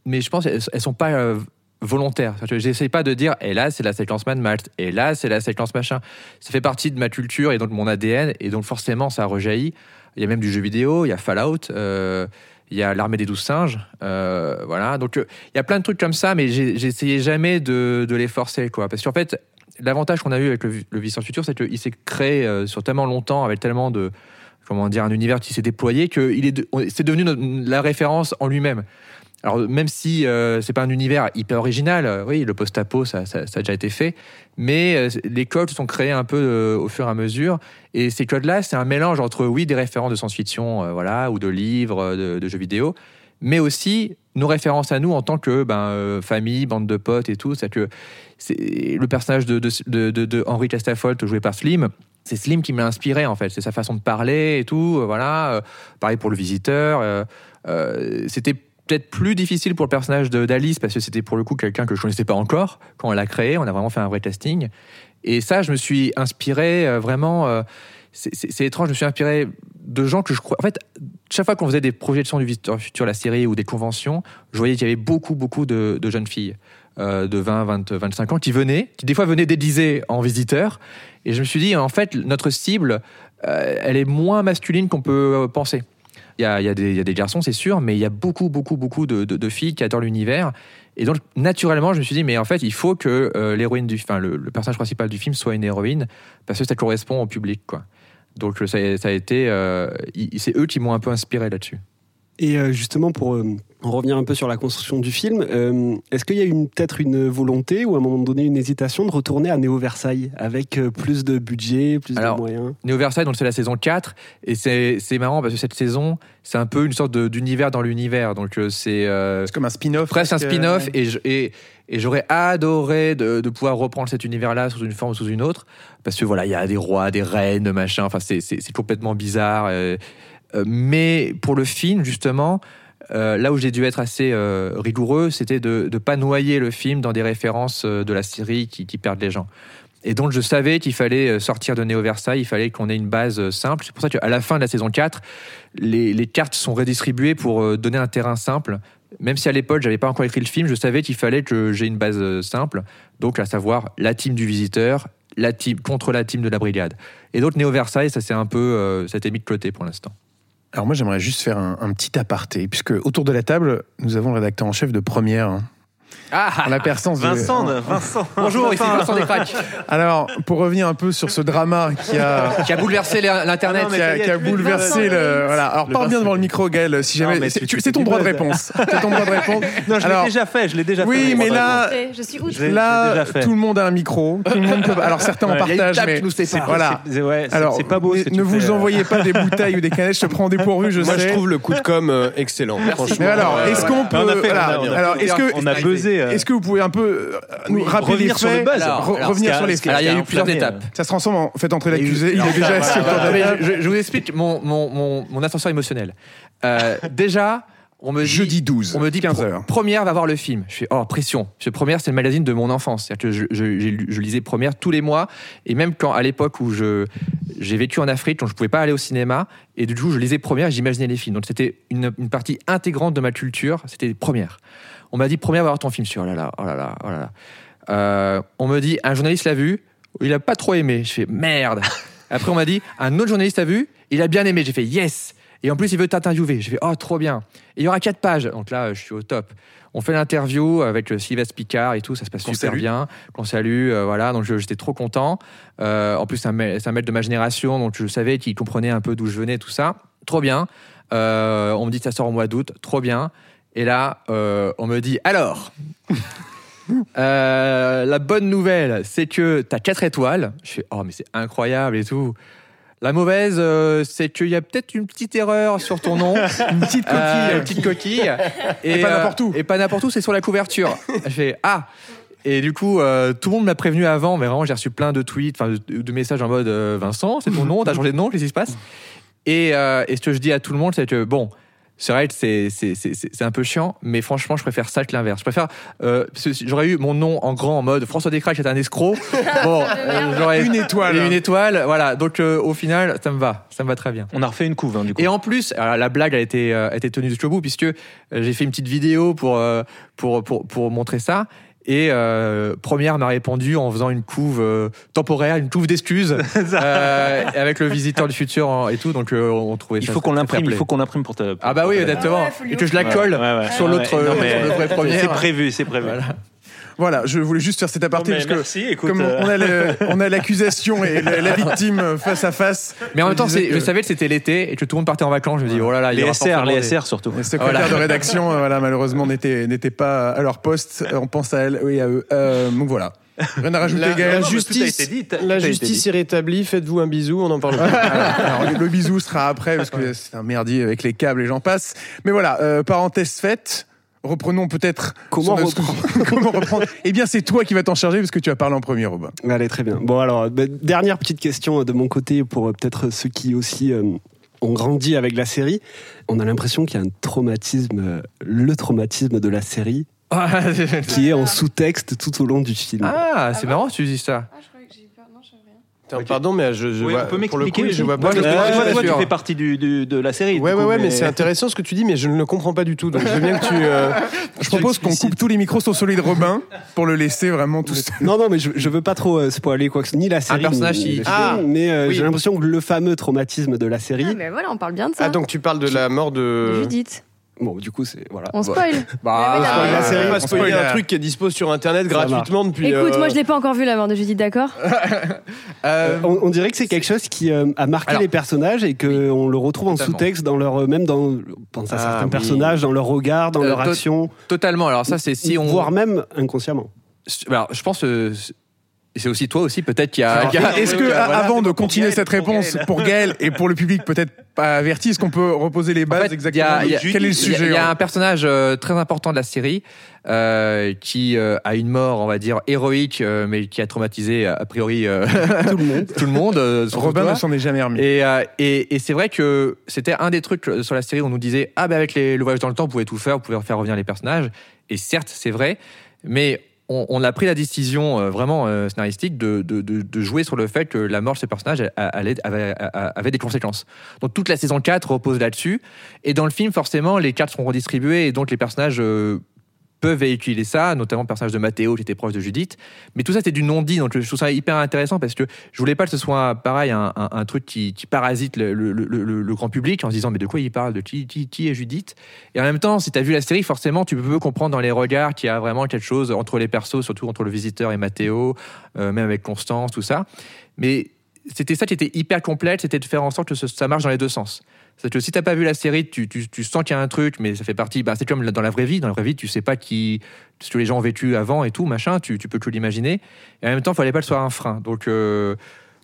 mais je pense qu'elles elles sont pas volontaire. J'essaye pas de dire, et là, c'est la séquence Mad Max, et là, c'est la séquence machin. Ça fait partie de ma culture et donc de mon ADN, et donc forcément, ça rejaillit. Il y a même du jeu vidéo, il y a Fallout, euh, il y a l'armée des douze singes, euh, voilà. Donc, euh, il y a plein de trucs comme ça, mais j'essayais jamais de, les forcer, quoi. Parce qu'en fait, l'avantage qu'on a eu avec le, le Vice Futur, c'est qu'il s'est créé sur tellement longtemps, avec tellement de, comment dire, un univers qui s'est déployé, que est, c'est devenu la référence en lui-même. Alors même si euh, c'est pas un univers hyper original, euh, oui, le post-apo ça, ça, a déjà été fait, mais euh, les codes sont créés un peu au fur et à mesure. Et ces codes-là, c'est un mélange entre oui des références de science-fiction, voilà, ou de livres, de, jeux vidéo, mais aussi nos références à nous en tant que ben, famille, bande de potes et tout. C'est que c'est le personnage de, de, de, Henry Castafolt joué par Slim. C'est Slim qui m'a inspiré en fait. C'est sa façon de parler et tout. voilà. pareil pour le visiteur. C'était peut-être plus difficile pour le personnage d'Alice parce que c'était pour le coup quelqu'un que je connaissais pas encore quand on l'a créé. On a vraiment fait un vrai casting. Et ça, je me suis inspiré euh, vraiment. Euh, c'est étrange, je me suis inspiré de gens que je crois. En fait, chaque fois qu'on faisait des projections du Visiteur Futur, la série ou des conventions, je voyais qu'il y avait beaucoup, beaucoup de, jeunes filles euh, de 20, 20, 25 ans qui venaient, qui des fois venaient déguisées en visiteurs. Et je me suis dit, en fait, notre cible, elle est moins masculine qu'on peut penser. Il y a, des garçons, c'est sûr, mais il y a beaucoup, beaucoup, beaucoup de, filles qui adorent l'univers. Et donc, naturellement, je me suis dit, mais en fait, il faut que euh, l'héroïne du, le, personnage principal du film soit une héroïne, parce que ça correspond au public, quoi. Donc, ça, a été, euh, c'est eux qui m'ont un peu inspiré là-dessus. Et euh, justement, pour euh, en revenir un peu sur la construction du film, euh, est-ce qu'il y a peut-être une volonté ou à un moment donné une hésitation de retourner à Néo Versailles avec plus de budget, plus de moyens? Néo Versailles, donc c'est la saison 4, et c'est marrant parce que cette saison, c'est un peu une sorte d'univers dans l'univers. Donc c'est comme un spin-off. Presque un spin-off, et, et, et j'aurais adoré de, de, pouvoir reprendre cet univers-là sous une forme ou sous une autre, parce que voilà, il y a des rois, des reines, machin, enfin c'est complètement bizarre. Euh, mais pour le film, justement, euh, là où j'ai dû être assez euh, rigoureux, c'était de ne pas noyer le film dans des références de la série qui, perdent les gens. Et donc je savais qu'il fallait sortir de Néo Versailles, il fallait qu'on ait une base simple. C'est pour ça qu'à la fin de la saison 4, les, cartes sont redistribuées pour donner un terrain simple. Même si à l'époque j'avais pas encore écrit le film, je savais qu'il fallait que j'ai une base simple, donc à savoir la team du visiteur, la team contre la team de la brigade. Et donc Néo Versailles, ça c'est un peu, ça a été mis de côté pour l'instant. Alors moi j'aimerais juste faire un, petit aparté, puisque autour de la table, nous avons le rédacteur en chef de Première, ah, la personne Vincent, Vincent. Bonjour, ici Vincent Descraques. Alors, pour revenir un peu sur ce drama qui a qui a bouleversé l'internet, qui, a, bouleversé le voilà. Alors parle bien devant le micro, Gaël, si jamais c'est ton droit de réponse. C'est ton droit de réponse. Non, je l'ai déjà fait, je l'ai déjà fait. Oui, mais là, je suis Là, tout le monde a un micro, tout le monde peut. Alors certains en partagent, mais voilà. Alors, c'est pas beau. Ne vous envoyez pas des bouteilles ou des canettes. Je te prends dépourvu, je sais. Moi, je trouve le coup de com euh, excellent. Franchement. Alors, est-ce qu'on peut Alors, est-ce que on a buzzé euh, est-ce que vous pouvez un peu euh, nous rappeler revenir les faits, sur le buzz revenir sur les faits Alors, il y a eu plusieurs étapes. Ça se transforme en fait entrer l'accusé. Il est déjà assis je, je vous explique mon, mon, mon, mon ascenseur émotionnel. Euh, déjà, on me dit, Jeudi 12, on me dit 15 heures. Première va voir le film. Je fais oh pression. Ce Première c'est le magazine de mon enfance. C'est-à-dire que je, je, je, lisais Première tous les mois et même quand à l'époque où je j'ai vécu en Afrique, quand je pouvais pas aller au cinéma et du coup je lisais Première, j'imaginais les films. Donc c'était une, une, partie intégrante de ma culture. C'était Première. On m'a dit Première va voir ton film. sur oh là là, oh là là, oh là là. Euh, on me dit un journaliste l'a vu, il a pas trop aimé. Je fais merde. Après on m'a dit un autre journaliste l'a vu, il a bien aimé. J'ai fait yes. Et en plus, il veut t'interviewer. Je fais, oh, trop bien. Et il y aura quatre pages. Donc là, je suis au top. On fait l'interview avec Sylvestre Picard et tout, ça se passe super bien. Qu'on salue, euh, voilà. Donc j'étais trop content. Euh, en plus, c'est un, maître de ma génération, donc je savais qu'il comprenait un peu d'où je venais, tout ça. Trop bien. Euh, on me dit ça sort au mois d'août. Trop bien. Et là, on me dit, alors. la bonne nouvelle, c'est que tu as 4 étoiles. Je fais, oh, mais c'est incroyable et tout. La mauvaise, euh, c'est qu'il y a peut-être une petite erreur sur ton nom. une petite coquille. Euh, une petite coquille. Et, pas n'importe où. Et pas n'importe où, c'est sur la couverture. Je fais Ah et du coup, euh, tout le monde m'a prévenu avant, mais vraiment, j'ai reçu plein de tweets, de, de, messages en mode Vincent, c'est ton nom, t'as changé de nom, qu'est-ce qui se passe? Et, et ce que je dis à tout le monde, c'est que bon, c'est vrai que c'est un peu chiant, mais franchement, je préfère ça que l'inverse. Je préfère. Euh, j'aurais eu mon nom en grand en mode François Descraques est un escroc. bon, euh, j'aurais une étoile. Une étoile, voilà. Donc euh, au final, ça me va, ça me va très bien. On a refait une couve, hein, du coup. Et en plus, la blague a été, a été tenue jusqu'au bout puisque j'ai fait une petite vidéo pour, pour, pour, pour montrer ça. Et euh, Première m'a répondu en faisant une couve euh, temporaire, une couve d'excuses euh, avec le visiteur du futur et tout. Donc euh, on trouvait il faut qu'on l'imprime, il faut qu'on l'imprime pour te. ah bah oui, exactement. et que je la colle sur l'autre vrai C'est prévu, c'est prévu. Voilà, je voulais juste faire cet aparté parce que merci, écoute, comme euh, on a le- on a l'accusation et la, la victime face à face. Mais en même temps, que- je savais que c'était l'été et que tout le monde partait en vacances. Je me dis, oh là là, il y les SR, les des- SR surtout. Les secrétaires Voilà. de rédaction, euh, voilà, malheureusement, n'étaient n'étaient pas à leur poste. Euh, On pense à elles, oui, à eux. Euh, donc voilà. Rien à rajouter, La, Gaël. la justice, dit, la justice est rétablie. Faites-vous un bisou, on en parle. plus. Alors, le bisou sera après parce que c'est un merdier avec les câbles et j'en passe. Mais voilà, euh, parenthèse faite. Reprenons peut-être. Comment notre- Comment reprendre Eh bien, c'est toi qui vas t'en charger parce que tu as parlé en premier, Robin. Allez, très bien. Bon, alors, bah, dernière petite question de mon côté pour euh, peut-être ceux qui aussi euh, ont grandi avec la série. On a l'impression qu'il y a un traumatisme, euh, le traumatisme de la série, Ah, qui est en sous-texte tout au long du film. Ah, c'est marrant tu dis ça. Ah, je croyais que j'ai peur. Non, je Attends, Pardon, mais je, je Oui, vois, on peut pour le m'expliquer coup, je vois pas. Que Ouais, toi, tu fais partie du, du- de la série. du Ouais, ouais, coup, ouais, mais c'est intéressant ce que tu dis, mais je ne le comprends pas du tout. Donc je veux bien que tu. euh, Je propose qu'on coupe tous les micros sur celui de Robin pour le laisser vraiment tout seul. Non, non, mais je, je veux pas trop euh, spoiler quoi que ce ni la série, personnage ni, qui- ni Ah, film, mais euh, oui. j'ai l'impression que le fameux traumatisme de la série. Ah, mais voilà, on parle bien de ça. Ah, donc tu parles de la mort de. Judith. Bon, du coup, c'est voilà. On spoil. Bah, oui, spoil la série. On va On spoiler spoil un truc qui est dispo sur internet Ça gratuitement depuis. Écoute, euh, moi je l'ai pas encore vu la mort de Judith, d'accord Euh, on, on dirait que c'est quelque chose qui euh, a marqué Alors, les personnages et qu'on le retrouve en sous-texte dans leur, euh, même dans, pense à Ah, certains oui. personnages, dans leur regard, dans Euh, leur action, Totalement. Alors ça, c'est si on. voire même inconsciemment. Alors, je pense que c'est aussi toi aussi peut-être qui a. qui a- Est-ce que, voilà, avant de continuer Gaël, cette pour réponse Gaël. pour Gaël et pour le public peut-être pas averti, est-ce qu'on peut reposer les bases En fait, exactement y a- y a- Quel est le y sujet Il y a hein un personnage euh, très important de la série euh, qui euh, a une mort, on va dire, héroïque, euh, mais qui a traumatisé a priori euh, Tout le monde. tout le monde. euh, Robin ne s'en est jamais remis. Et, euh, et, et c'est vrai que c'était un des trucs sur la série où on nous disait ah ben avec les, le voyage dans le temps vous pouvez tout faire, vous pouvez faire revenir les personnages. Et certes c'est vrai, mais on, on a pris la décision euh, vraiment euh, scénaristique de, de, de, de jouer sur le fait que la mort de elle- elle- allait- avait, avait des conséquences. Donc toute la saison 4 repose là-dessus. Et dans le film forcément les cartes seront redistribuées et donc les personnages euh, peuvent véhiculer ça, notamment le personnage de Matteo qui était proche de Judith. Mais tout ça, c'est du non-dit, donc je trouve ça hyper intéressant parce que je voulais pas que ce soit pareil, un, un- truc qui, parasite le, grand public en se disant mais de quoi il parle, de qui, est Judith? Et en même temps, si tu as vu la série, forcément, tu peux comprendre dans les regards qu'il y a vraiment quelque chose entre les persos, surtout entre le visiteur et Matteo, euh, même avec Constance, tout ça. Mais c'était ça qui était hyper complète, c'était de faire en sorte que ça marche dans les deux sens. C'est que si t'as pas vu la série, tu, tu, sens qu'il y a un truc, mais ça fait partie. Bah, c'est comme dans la vraie vie. Dans la vraie vie, tu sais pas qui, ce que les gens ont vécu avant et tout, machin. Tu, tu peux que l'imaginer. Et en même temps, il fallait pas que ce soit un frein. Donc, euh,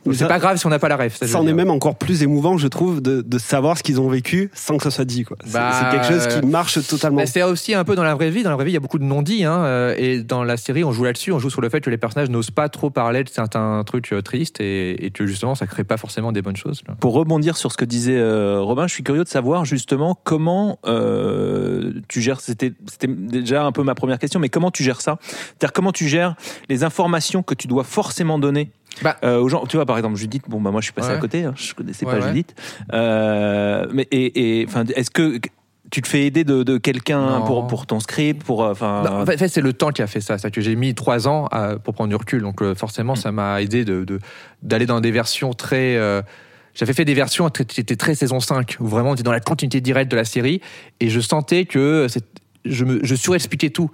donc c'est pas grave si on n'a pas la ref. Ça, en est même encore plus émouvant, je trouve, de, de savoir ce qu'ils ont vécu sans que ça soit dit. quoi. C'est Bah, c'est quelque chose qui marche totalement. Mais c'est aussi un peu dans la vraie vie. Dans la vraie vie, il y a beaucoup de non-dits. Hein, euh, et dans la série, on joue là-dessus. On joue sur le fait que les personnages n'osent pas trop parler de certains trucs euh, tristes et, et que justement, ça crée pas forcément des bonnes choses. là. Pour rebondir sur ce que disait euh, Robin, je suis curieux de savoir justement comment euh, tu gères. C'était c'était déjà un peu ma première question, mais comment tu gères ça? C'est-à-dire comment tu gères les informations que tu dois forcément donner Bah. euh, aux gens. Tu vois, par exemple, Judith. Bon, bah moi, je suis passé Ouais. à côté. hein, je connaissais Ouais, pas ouais. Judith. Euh, mais et, enfin, est-ce que tu te fais aider de, de quelqu'un pour, pour ton script pour euh, enfin en fait, c'est le temps qui a fait ça. C'est que j'ai mis trois ans à- pour prendre du recul. Donc, euh, forcément, ça m'a aidé de, de- d'aller dans des versions très. j'avais fait des versions qui étaient très saison 5, où vraiment on était dans la continuité directe de la série. Et je sentais que je, surexpliquais tout.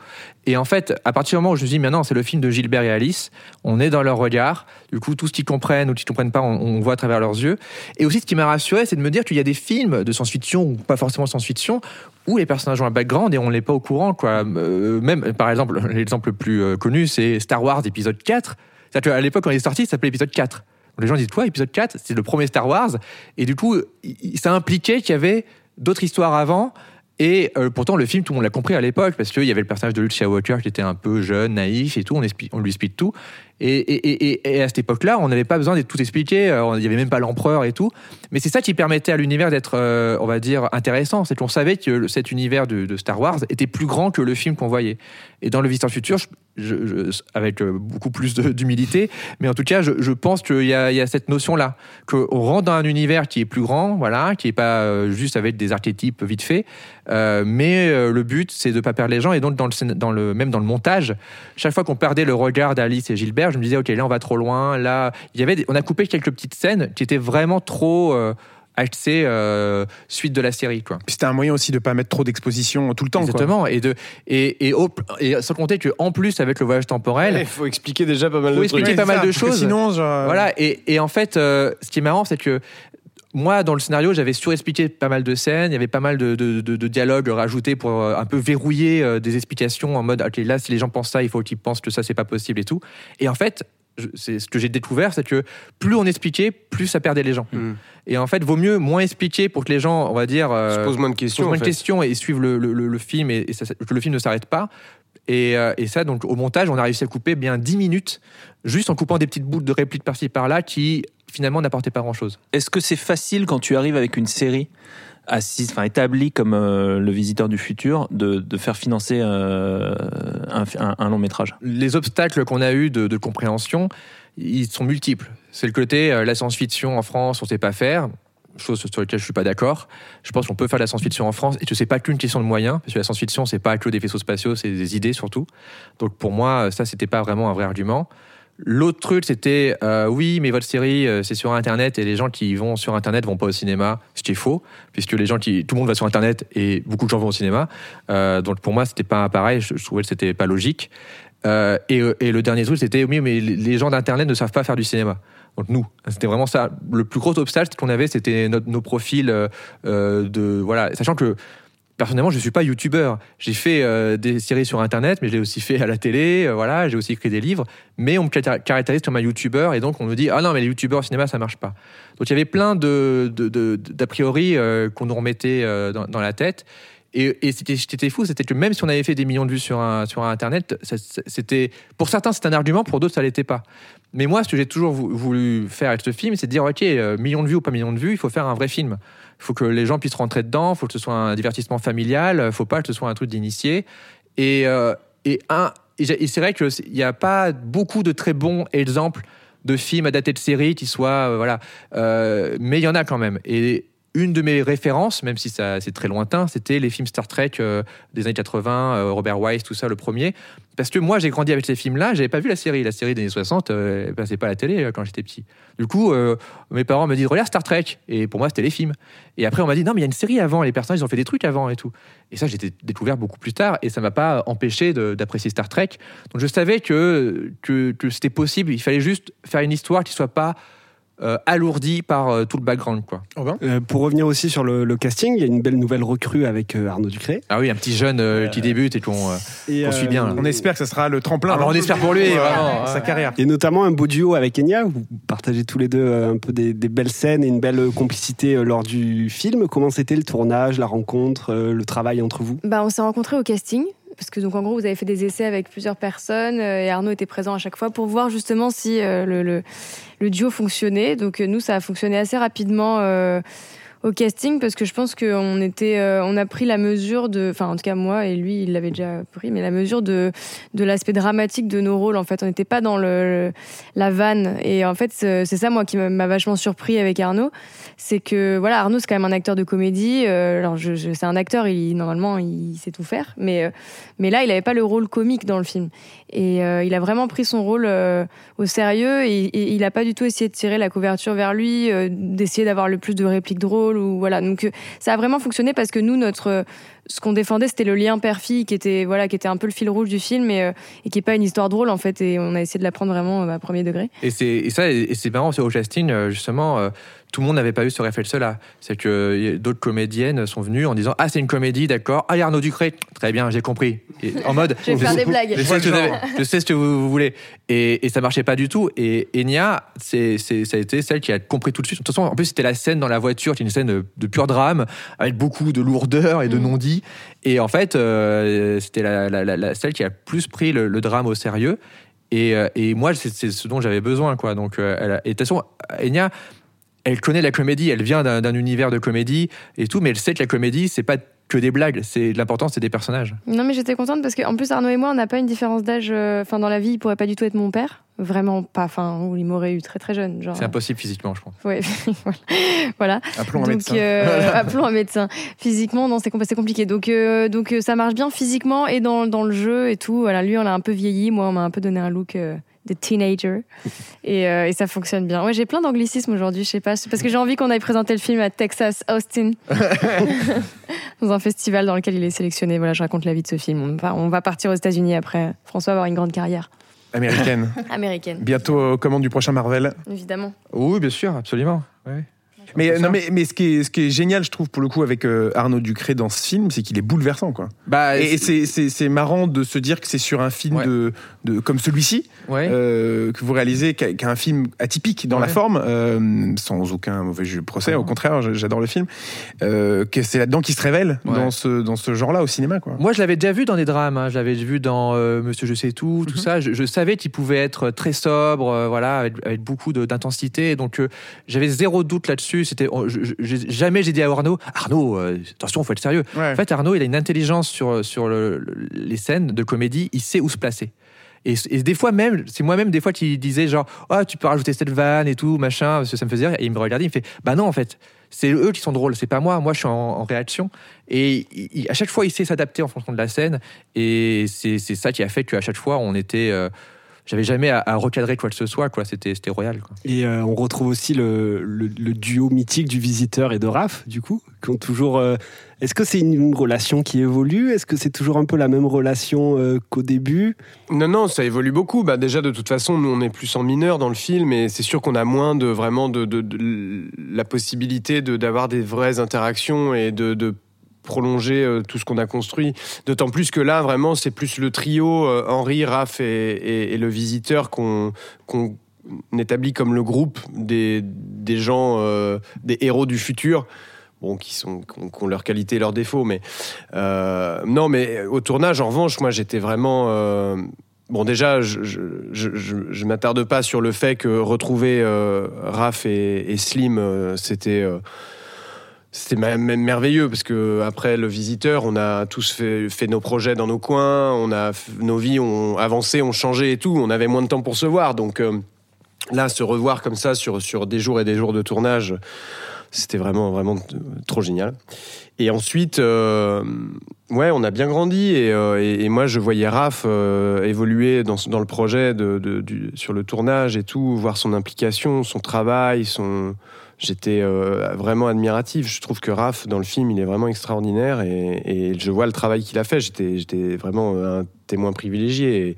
Et en fait, à partir du moment où je me suis dit, maintenant, c'est le film de Gilbert et Alice, on est dans leur regard. Du coup, tout ce qu'ils comprennent ou qu'ils comprennent pas, on, on voit à travers leurs yeux. Et aussi, ce qui m'a rassuré, c'est de me dire qu'il y a des films de science-fiction, ou pas forcément science-fiction, où les personnages ont un background et on n'est pas au courant. Euh, même, par exemple, l'exemple le plus euh, connu, c'est Star Wars épisode 4. C'est-à-dire qu'à l'époque, quand il est sorti, ça s'appelait épisode 4. Donc, les gens disent quoi, épisode 4 C'est le premier Star Wars. Et du coup, ça impliquait qu'il y avait d'autres histoires avant. Et euh, pourtant, le film, tout le monde l'a compris à l'époque, parce qu'il y avait le personnage de Luke Skywalker qui était un peu jeune, naïf et tout, on lui explique tout. Et, à cette époque-là, on n'avait pas besoin d'être tout expliqué, euh, il n'y avait même pas l'empereur et tout. Mais c'est ça qui permettait à l'univers d'être, euh, on va dire, intéressant. C'est qu'on savait que cet univers de, de Star Wars était plus grand que le film qu'on voyait. Et dans le Visiteur Futur, avec euh, beaucoup plus de- d'humilité, mais en tout cas, je, pense qu'il y a, cette notion-là, qu'on rentre dans un univers qui est plus grand, voilà, qui n'est pas juste avec des archétypes vite faits, mais le but, c'est de ne pas perdre les gens. Et donc, même dans le montage, chaque fois qu'on perdait le regard d'Alice et Gilbert, je me disais, OK, là, on va trop loin. Là, il y avait des- on a coupé quelques petites scènes qui étaient vraiment trop euh, accès suite de la série. Quoi. C'était un moyen aussi de pas mettre trop d'exposition tout le temps. Exactement. Et, de, et, et, et sans compter qu'en plus, avec le voyage temporel. Il faut expliquer déjà pas mal de faut expliquer pas mal de choses. Sinon, Voilà. Et, et en fait, ce qui est marrant, c'est que moi, dans le scénario, j'avais surexpliqué pas mal de scènes, il y avait pas mal de, de, de, dialogues rajoutés pour euh, un peu verrouiller euh, des explications en mode, ok, là, si les gens pensent ça, il faut qu'ils pensent que ça, c'est pas possible et tout. Et en fait, c'est ce que j'ai découvert, c'est que plus on expliquait, plus ça perdait les gens. Hmm. Et en fait, vaut mieux moins expliquer pour que les gens, on va dire, euh, se posent moins de questions, moins de questions et suivent le, le, film et, que le film ne s'arrête pas. Et, et, ça, donc au montage, on a réussi à couper bien 10 minutes, juste en coupant des petites boules de répliques par-ci par-là qui finalement n'apportait pas grand-chose. Est-ce que c'est facile quand tu arrives avec une série assise, enfin établie comme euh, le Visiteur du futur, de, faire financer euh, un, long métrage? Les obstacles qu'on a eu de, compréhension, ils sont multiples. C'est le côté euh, la science-fiction en France, on ne sait pas faire chose sur laquelle je suis pas d'accord. Je pense qu'on peut faire la science-fiction en France et que c'est pas qu'une question de moyens, parce que la science-fiction c'est pas que des vaisseaux spatiaux, c'est des idées surtout. Donc pour moi, ça c'était pas vraiment un vrai argument. L'autre truc, c'était euh, oui, mais votre série, euh, c'est sur Internet et les gens qui vont sur Internet vont pas au cinéma. Ce qui est faux, puisque les gens qui, tout le monde va sur Internet et beaucoup de gens vont au cinéma. Euh, donc pour moi, c'était pas pareil. Je, trouvais que c'était pas logique. Et, et, le dernier truc, c'était oui, mais les gens d'Internet ne savent pas faire du cinéma. Donc nous, c'était vraiment ça. Le plus gros obstacle qu'on avait, c'était nos profils de voilà, sachant que personnellement, je ne suis pas youtubeur. J'ai fait euh, des séries sur Internet, mais je l'ai aussi fait à la télé. Euh, voilà, j'ai aussi écrit des livres. Mais on me caractérise comme un youtubeur et donc on me dit ah non mais les youtubeurs au cinéma ça marche pas. Donc il y avait plein d'a priori euh, qu'on nous remettait dans, la tête. Et, et c'était fou, c'était que même si on avait fait des millions de vues sur, un, sur Internet, c'était pour certains c'est un argument, pour d'autres ça l'était pas. Mais moi, ce que j'ai toujours voulu faire avec ce film, c'est de dire ok, millions de vues ou pas millions de vues, il faut faire un vrai film. Il faut que les gens puissent rentrer dedans, il faut que ce soit un divertissement familial, il ne faut pas que ce soit un truc d'initié. Et, euh, et, c'est vrai qu'il n'y a pas beaucoup de très bons exemples de films adaptés de séries qui soient. Euh, voilà. Euh, mais il y en a quand même. Et une de mes références, même si c'est très lointain, c'était les films Star Trek euh, des années 80, euh, Robert Wise, tout ça, le premier. Parce que moi, j'ai grandi avec ces films-là, j'avais pas vu la série. La série des années 60, euh, passait pas la télé quand j'étais petit. Du coup, mes parents me disent regarde Star Trek, et pour moi, c'était les films. Et après, on m'a dit non, mais il y a une série avant, les personnages ils ont fait des trucs avant et tout. Et ça, j'ai découvert beaucoup plus tard, et ça m'a pas empêché d'apprécier Star Trek. Donc, je savais que, que, que c'était possible. Il fallait juste faire une histoire qui soit pas euh, alourdi par euh, tout le background. Quoi. Euh, pour revenir aussi sur le, casting, il y a une belle nouvelle recrue avec Arnaud Ducré. Ah oui, un petit jeune qui débute et qu'on suit bien. On espère que ce sera le tremplin. Ah, on espère pour lui, vraiment, sa carrière. Et notamment un beau duo avec Enya. Vous partagez tous les deux un peu des, belles scènes et une belle complicité lors du film. Comment c'était le tournage, la rencontre, le travail entre vous? Bah, On s'est rencontrés au casting parce que donc en gros vous avez fait des essais avec plusieurs personnes euh, et Arnaud était présent à chaque fois pour voir justement si euh, le, le, duo fonctionnait. Donc euh, nous ça a fonctionné assez rapidement au casting parce que je pense qu'on était, euh, on a pris la mesure de, enfin en tout cas moi et lui il l'avait déjà pris, mais la mesure de de l'aspect dramatique de nos rôles. En fait, on n'était pas dans le, la vanne et en fait c'est ça moi qui m'a vachement surpris avec Arnaud, c'est que voilà Arnaud c'est quand même un acteur de comédie. Euh, alors je, c'est un acteur, il normalement il sait tout faire, mais euh, mais là il avait pas le rôle comique dans le film et il a vraiment pris son rôle au sérieux et, il a pas du tout essayé de tirer la couverture vers lui, d'essayer d'avoir le plus de répliques drôles ou voilà. Donc euh, ça a vraiment fonctionné parce que nous notre ce qu'on défendait c'était le lien père-fille qui était voilà qui était un peu le fil rouge du film et, euh, qui est pas une histoire drôle en fait et on a essayé de la prendre vraiment à premier degré. Et c'est ça et c'est marrant c'est au casting euh, justement tout le monde n'avait pas eu ce réflexe-là. C'est que d'autres comédiennes sont venues en disant Ah, c'est une comédie, d'accord. Ah, il y a Arnaud Ducré. Très bien, j'ai compris. en mode Je vais faire des blagues. Je sais, ce que vous, voulez. Et, et, ça marchait pas du tout. Et Enya, c'est, ça a été celle qui a compris tout de suite. De toute façon, en plus, c'était la scène dans la voiture, qui est une scène de, pur drame, avec beaucoup de lourdeur et de mm. non-dits. Et en fait, euh, c'était la, celle qui a plus pris le, drame au sérieux. Et, euh, et moi, c'est, ce dont j'avais besoin. Quoi. Donc, euh, et de toute façon, Enya, elle connaît la comédie, elle vient d'un univers de comédie et tout, mais elle sait que la comédie, c'est pas que des blagues, c'est l'important, c'est des personnages. Non, mais j'étais contente parce qu'en plus Arnaud et moi, on n'a pas une différence d'âge. Euh, enfin, dans la vie, il pourrait pas du tout être mon père, vraiment pas. Enfin, il m'aurait eu très très jeune. C'est impossible physiquement, je pense. Oui, voilà. Appelons un médecin. Euh, appelons un médecin. Physiquement, non, c'est compliqué. Donc, euh, donc ça marche bien physiquement et dans, dans, le jeu et tout. Voilà, lui, on l'a un peu vieilli, moi, on m'a un peu donné un look de teenager. Et, euh, et, ça fonctionne bien. Ouais, j'ai plein d'anglicismes aujourd'hui, je sais pas. Parce que j'ai envie qu'on aille présenter le film à Texas, Austin, dans un festival dans lequel il est sélectionné. Voilà, je raconte la vie de ce film. On va, on va partir aux États-Unis après. François va avoir une grande carrière. Américaine. Américaine. Bientôt aux commandes du prochain Marvel. Évidemment. Oui, bien sûr, absolument. Ouais. Mais, non, mais, mais ce, qui est, ce qui est génial, je trouve, pour le coup, avec euh, Arnaud Ducré dans ce film, c'est qu'il est bouleversant. Quoi. Bah, et c'est marrant de se dire que c'est sur un film de, de, comme celui-ci, ouais. euh, que vous réalisez, qui est un film atypique dans Ouais. la forme, euh, sans aucun mauvais jeu procès, au contraire, j'adore le film, que c'est là-dedans qu'il se révèle dans ce, dans ce genre-là au cinéma. Quoi. Moi, je l'avais déjà vu dans des drames. hein. Je l'avais vu dans Monsieur Je sais tout, Mhm. tout ça. Je, je savais qu'il pouvait être très sobre, voilà, avec, avec beaucoup d'intensité. Donc, j'avais zéro doute là-dessus. C'était oh, jamais j'ai dit à Arnaud, Arnaud, euh, attention, faut être sérieux. Ouais. En fait, Arnaud, il a une intelligence sur sur le- le- les scènes de comédie. Il sait où se placer. Et, et des fois même, c'est moi-même des fois qui disais genre, ah, tu peux rajouter cette vanne et tout, machin, parce que ça me faisait rire. Et il me regardait, il me fait, bah non, en fait, c'est eux qui sont drôles, c'est pas moi. Moi, je suis en, en réaction. Et il- à chaque fois, il sait s'adapter en fonction de la scène. Et c'est c'est ça qui a fait qu'à chaque fois, on était. euh, j'avais jamais à, à recadrer quoi que ce soit, quoi. C'était c'était royal. Quoi. Et euh, on retrouve aussi le, le- le duo mythique du visiteur et de Raph, du coup, qui ont toujours. euh, Est-ce que c'est une, une relation qui évolue? Est-ce que c'est toujours un peu la même relation euh, qu'au début? Non, non, ça évolue beaucoup. Bah, déjà, de toute façon, nous, on est plus en mineur dans le film, et c'est sûr qu'on a moins de vraiment de, de- de- la possibilité de- d'avoir des vraies interactions et de, de prolonger euh, tout ce qu'on a construit. D'autant plus que là, vraiment, c'est plus le trio euh, Henri, Raph et, le visiteur qu'on établit comme le groupe des, gens, euh, des héros du futur. Bon, qui sont qui ont, qui ont leurs qualités et leurs défauts, mais non, mais au tournage, en revanche, moi, j'étais vraiment. Bon, déjà, je, je, m'attarde pas sur le fait que retrouver euh, Raph et, Slim, c'était c'était même merveilleux parce que après le visiteur, on a tous fait, nos projets dans nos coins, on a nos vies ont avancé, ont changé et tout. On avait moins de temps pour se voir, donc euh, là, se revoir comme ça sur sur des jours et des jours de tournage, c'était vraiment vraiment trop génial. Et ensuite, euh, ouais, on a bien grandi et, euh, moi je voyais Raph évoluer dans, dans le projet de, sur le tournage et tout, voir son implication, son travail, son. J'étais euh, vraiment admiratif. Je trouve que Raph dans le film, il est vraiment extraordinaire et, je vois le travail qu'il a fait. J'étais, vraiment un témoin privilégié. Euh,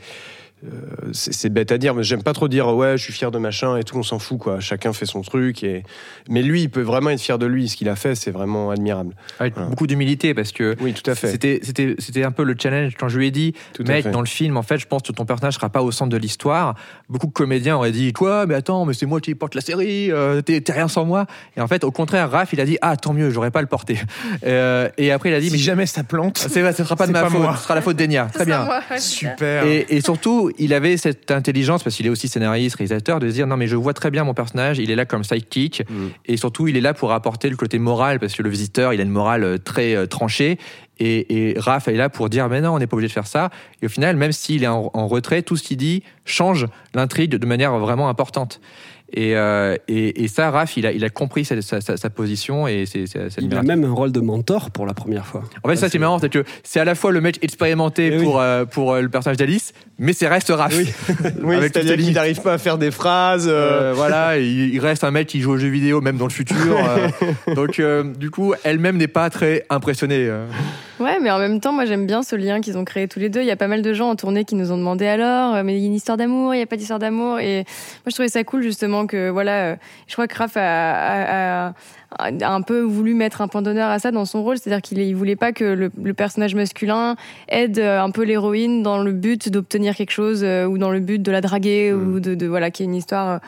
c'est c'est bête à dire, mais j'aime pas trop dire ouais, je suis fier de machin et tout, on s'en fout quoi. Chacun fait son truc et mais lui, il peut vraiment être fier de lui. Ce qu'il a fait, c'est vraiment admirable. Avec Voilà. beaucoup d'humilité parce que Oui, tout à fait. c'était c'était c'était un peu le challenge quand je lui ai dit Tout mec dans le film en fait je pense que ton personnage sera pas au centre de l'histoire beaucoup de comédiens auraient dit quoi? Mais attends mais c'est moi qui porte la série euh, t'es t'es rien sans moi et en fait au contraire Raph il a dit ah tant mieux j'aurais pas le porter Euh, et après il a dit Si mais jamais ça plante, c'est ce sera pas de ma pas faute moi. ce sera la faute d'Enya très bien super. et, et surtout, il avait cette intelligence, parce qu'il est aussi scénariste, réalisateur, de se dire non, mais je vois très bien mon personnage, il est là comme sidekick, Mm. et surtout, il est là pour apporter le côté moral, parce que le visiteur, il a une morale euh, très euh, tranchée, et, et Raph est là pour dire mais non, on n'est pas obligé de faire ça. Et au final, même s'il est en, en retrait, tout ce qu'il dit change l'intrigue de manière vraiment importante. Et, euh, et, et ça, Raph, il a, il a compris sa, sa- sa- sa position, et c'est c'est- c'est Il a même un rôle de mentor pour la première fois. En fait, ça, c'est marrant, c'est que c'est à la fois le mec expérimenté Eh oui. pour, euh, pour euh, le personnage d'Alice, mais c'est reste Raph. Oui. Oui, Avec c'est-à-dire qu'il n'arrive pas à faire des phrases. euh, voilà, il, il reste un mec qui joue aux jeux vidéo, même dans le futur. euh, donc, euh, du coup, elle-même n'est pas très impressionnée. Ouais, mais en même temps, moi j'aime bien ce lien qu'ils ont créé tous les deux. Il y a pas mal de gens en tournée qui nous ont demandé alors, euh, mais il y a une histoire d'amour, il n'y a pas d'histoire d'amour. Et moi je trouvais ça cool justement que, voilà, euh, je crois que Raph a- a un peu voulu mettre un point d'honneur à ça dans son rôle. C'est-à-dire qu'il il voulait pas que le, le personnage masculin aide euh, un peu l'héroïne dans le but d'obtenir quelque chose euh, ou dans le but de la draguer ou de, de voilà, qu'il y ait une histoire. euh,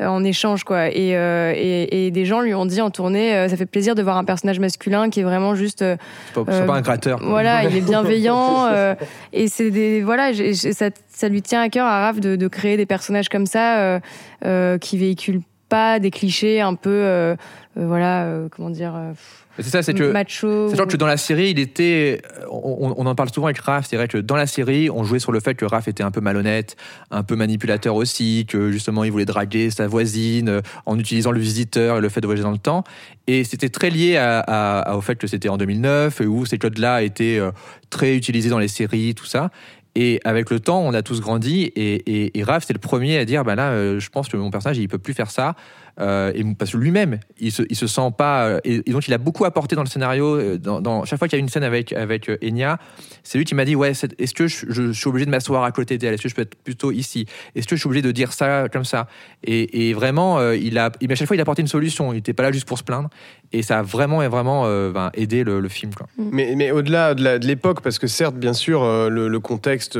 en échange quoi et, euh, et, et des gens lui ont dit en tournée euh, ça fait plaisir de voir un personnage masculin qui est vraiment juste euh, C'est pas, c'est pas un gratteur. voilà, il est bienveillant et c'est des voilà, j'ai- j'ai- ça, ça lui tient à cœur à Raph de, de créer des personnages comme ça qui véhiculent pas des clichés un peu euh, voilà euh, comment dire euh, C'est ça, c'est que. macho. Que dans la série, il était. On, on en parle souvent avec Raph. C'est vrai que dans la série, on jouait sur le fait que Raph était un peu malhonnête, un peu manipulateur aussi, que justement il voulait draguer sa voisine en utilisant le visiteur et le fait de voyager dans le temps. Et c'était très lié à- à- à- au fait que c'était en 2009 et où ces codes-là étaient très utilisés dans les séries, tout ça. Et avec le temps, on a tous grandi. Et, et, et Raph, c'est le premier à dire bah là, euh, je pense que mon personnage, il peut plus faire ça. Euh, et parce que lui-même, il se, il se sent pas. Euh, et, donc, il a beaucoup apporté dans le scénario. Euh, dans, chaque fois qu'il y a une scène avec, avec Enya, c'est lui qui m'a dit Ouais, est-ce que je, suis obligé de m'asseoir à côté d'elle? Est-ce que je peux être plutôt ici? Est-ce que je suis obligé de dire ça comme ça? Et, vraiment, il a, à chaque fois, il a apporté une solution. Il n'était pas là juste pour se plaindre. Et ça a vraiment, vraiment ben, aidé le, le film. Quoi. Mm. Mais, mais au-delà de l'époque, parce que certes, bien sûr, le, le contexte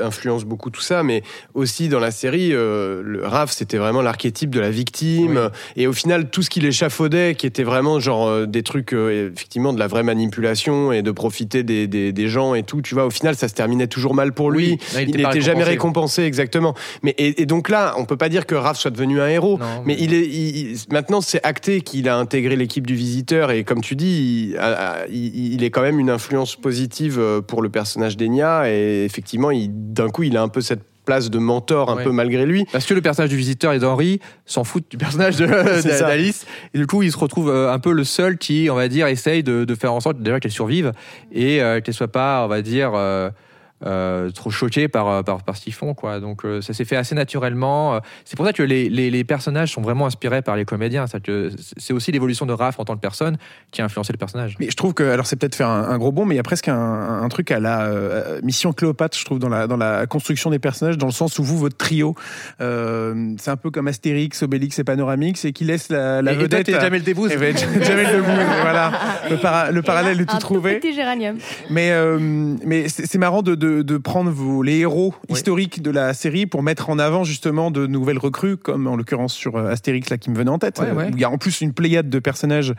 influence beaucoup tout ça, mais aussi dans la série, le Raph, c'était vraiment l'archétype de la victime et au final, tout ce qu'il échafaudait, qui était vraiment genre euh, des trucs, euh, effectivement, de la vraie manipulation et de profiter des, des, gens et tout, tu vois, au final, ça se terminait toujours mal pour lui. il n'était jamais récompensé, exactement. Mais, et, donc là, on peut pas dire que Raph soit devenu un héros, mais, il est, maintenant, c'est acté qu'il a intégré l'équipe du visiteur. Et comme tu dis, il, il, est quand même une influence positive euh, pour le personnage d'Enya. Et effectivement, d'un coup, il a un peu cette place de mentor un peu malgré lui. Parce que le personnage du visiteur et d'Henri s'en fout du personnage d'Alice. Et du coup, il se retrouve euh, un peu le seul qui, on va dire, essaye de, faire en sorte déjà qu'elle survive. Et euh, qu'elle soit pas, on va dire, euh, euh, trop choqués par, euh, par, par, ce qu'ils font. Quoi. Donc euh, ça s'est fait assez naturellement. C'est pour ça que les, les, les, personnages sont vraiment inspirés par les comédiens. C'est aussi l'évolution de Raph en tant que personne qui a influencé le personnage. Mais je trouve que, alors c'est peut-être faire un, gros bond, mais il y a presque un, un truc à la mission Cléopâtre, je trouve, dans la, dans la construction des personnages, dans le sens où vous, votre trio, c'est un peu comme Astérix, Obélix et Panoramix, et qui laisse la, la et, vedette. Et Jamel Debbouze. Jamel Debbouze, voilà. Le, le parallèle est tout trouvé. Mais, mais c'est marrant de, de de, prendre vos, les héros historiques de la série pour mettre en avant justement de nouvelles recrues, comme en l'occurrence sur euh, Astérix, là, qui me venait en tête. il y a en plus une pléiade de personnages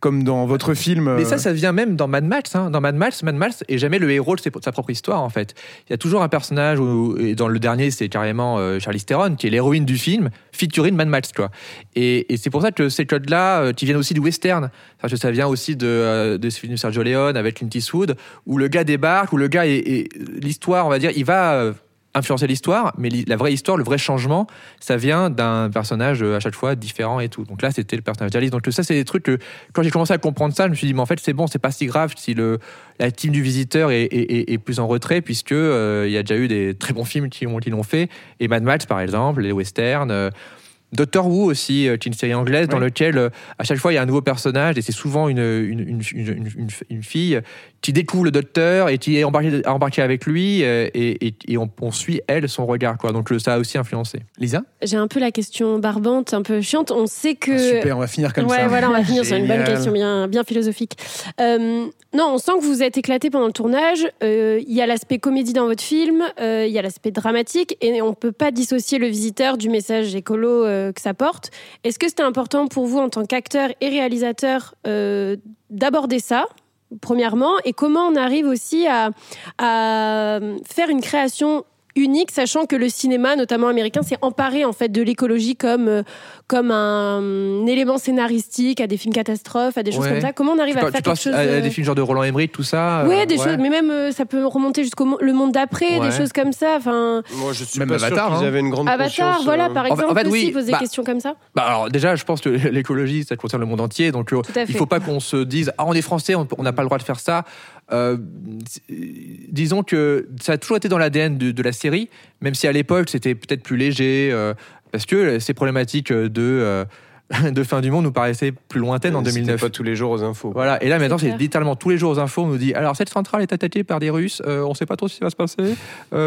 comme dans votre film. Mais ça, euh, ça vient même dans Mad Max. Hein. Dans Mad Max, Mad Max est jamais le héros de sa propre histoire, en fait. Il y a toujours un personnage, où, et dans le dernier, c'est carrément euh, Charlie Theron, qui est l'héroïne du film, featuring Mad Max, quoi. Et, et c'est pour ça que ces codes-là, qui viennent aussi du western, parce que ça vient aussi de, de ce film de Sergio Leone avec Clint Eastwood, où le gars débarque, où le gars est l'histoire, on va dire, il va euh, influencer l'histoire, mais la vraie histoire, le vrai changement, ça vient d'un personnage euh, à chaque fois différent et tout. Donc là, c'était le personnage d'Alice. Donc ça, c'est des trucs que quand j'ai commencé à comprendre ça, je me suis dit, mais en fait, c'est bon, c'est pas si grave si le, la team du visiteur est, plus en retrait, puisque euh, il y a déjà eu des très bons films qui l'ont fait. Et Mad Max, par exemple, les westerns. Doctor Who aussi, qui est une série anglaise dans laquelle à chaque fois il y a un nouveau personnage et c'est souvent une, une, une, une, fille qui découvre le docteur et qui est embarqué, embarqué avec lui euh, et, et, on, suit elle son regard quoi. Donc ça a aussi influencé. Lisa? J'ai un peu la question barbante, un peu chiante. On sait que ah, super, on va finir comme ouais, ça. voilà, on va finir sur une bonne question bien bien philosophique. Euh, non, on sent que vous êtes éclaté pendant le tournage. Euh, il y a l'aspect comédie dans votre film, il y a l'aspect dramatique et on peut pas dissocier le visiteur du message écolo que ça porte. Est-ce que c'était important pour vous en tant qu'acteur et réalisateur d'aborder ça premièrement, et comment on arrive aussi à, à faire une création unique, sachant que le cinéma, notamment américain, s'est emparé en fait de l'écologie comme euh, comme un, élément scénaristique, à des films catastrophes, à des choses comme ça. Comment on arrive à faire quelque chose à, des films genre de Roland Emmerich, tout ça Oui, euh, des choses, mais même euh, ça peut remonter jusqu'au le monde d'après, des choses comme ça. Enfin, moi je suis même pas Avatar, sûr qu'ils hein. avaient une grande Avatar, voilà, par exemple, en fait, aussi poser bah, des questions comme ça. Bah alors déjà, je pense que l'écologie, ça concerne le monde entier, donc il faut pas qu'on se dise ah on est français, on n'a pas le droit de faire ça. Euh, disons que ça a toujours été dans l'ADN de, la série, même si à l'époque c'était peut-être plus léger, euh, parce que ces problématiques de, euh, de fin du monde nous paraissaient plus lointaines en 2009. pas tous les jours aux infos. Voilà, et là maintenant c'est littéralement tous les jours aux infos, on nous dit alors cette centrale est attaquée par des Russes, on sait pas trop ce qui va se passer,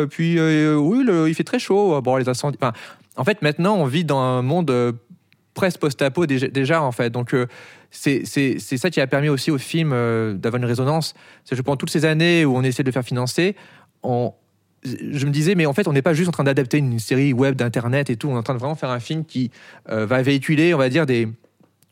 puis oui, il fait très chaud, bon, les incendies. en fait, maintenant on vit dans un monde presque post-apo déjà, en fait. Donc, c'est ça qui a permis aussi au film euh, d'avoir une résonance. C'est je prends toutes ces années où on essaie de faire financer, on, je me disais, mais en fait, on n'est pas juste en train d'adapter une série web d'internet et tout. On est en train de vraiment faire un film qui euh, va véhiculer, on va dire, des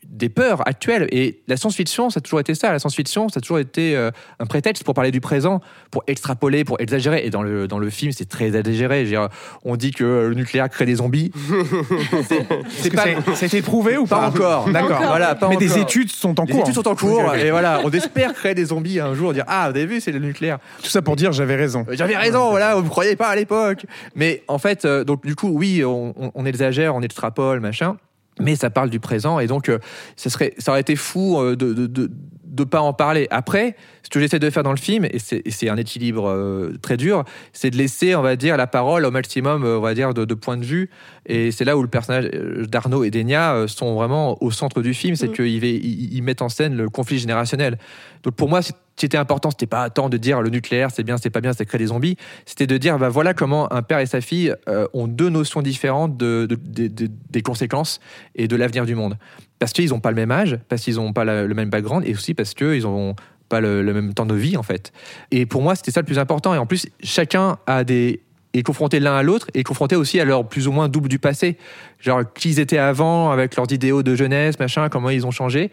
des peurs actuelles. Et la science-fiction, ça a toujours été ça. La science-fiction, ça a toujours été euh, un prétexte pour parler du présent, pour extrapoler, pour exagérer. Et dans le, dans le film, c'est très exagéré. Dire, on dit que le nucléaire crée des zombies. c'est pas, ça a été prouvé ou pas, pas encore D'accord. Voilà, Mais des études sont en cours. Des études sont en cours. Et voilà, on espère créer des zombies un jour. Dire, ah, vous avez vu, c'est le nucléaire. Tout ça pour dire, j'avais raison. Euh, j'avais raison, voilà, vous ne croyez pas à l'époque. Mais en fait, euh, donc du coup, oui, on, on exagère, on extrapole, machin mais ça parle du présent et donc euh, ça serait ça aurait été fou euh, de, de, de pas en parler. Après, ce que j'essaie de faire dans le film, et c'est un équilibre euh, très dur, c'est de laisser, on va dire, la parole au maximum, euh, on va dire, de, de points de vue. Et c'est là où le personnage euh, d'Arnaud et d'Enya sont vraiment au centre du film, c'est mm. qu'ils ils mettent en scène le conflit générationnel. Donc pour moi, c'était important, c'était pas tant de dire le nucléaire, c'est bien, c'est pas bien, ça crée des zombies. C'était de dire, bah voilà comment un père et sa fille ont deux notions différentes de, des conséquences et de l'avenir du monde parce qu'ils n'ont pas le même âge, parce qu'ils n'ont pas le même background, et aussi parce qu'ils n'ont pas le, même temps de vie, en fait. Et pour moi, c'était ça le plus important. Et en plus, chacun a des, est confronté l'un à l'autre et confronté aussi à leur plus ou moins double du passé. Genre, qui ils étaient avant, avec leurs idéaux de jeunesse, machin, comment ils ont changé.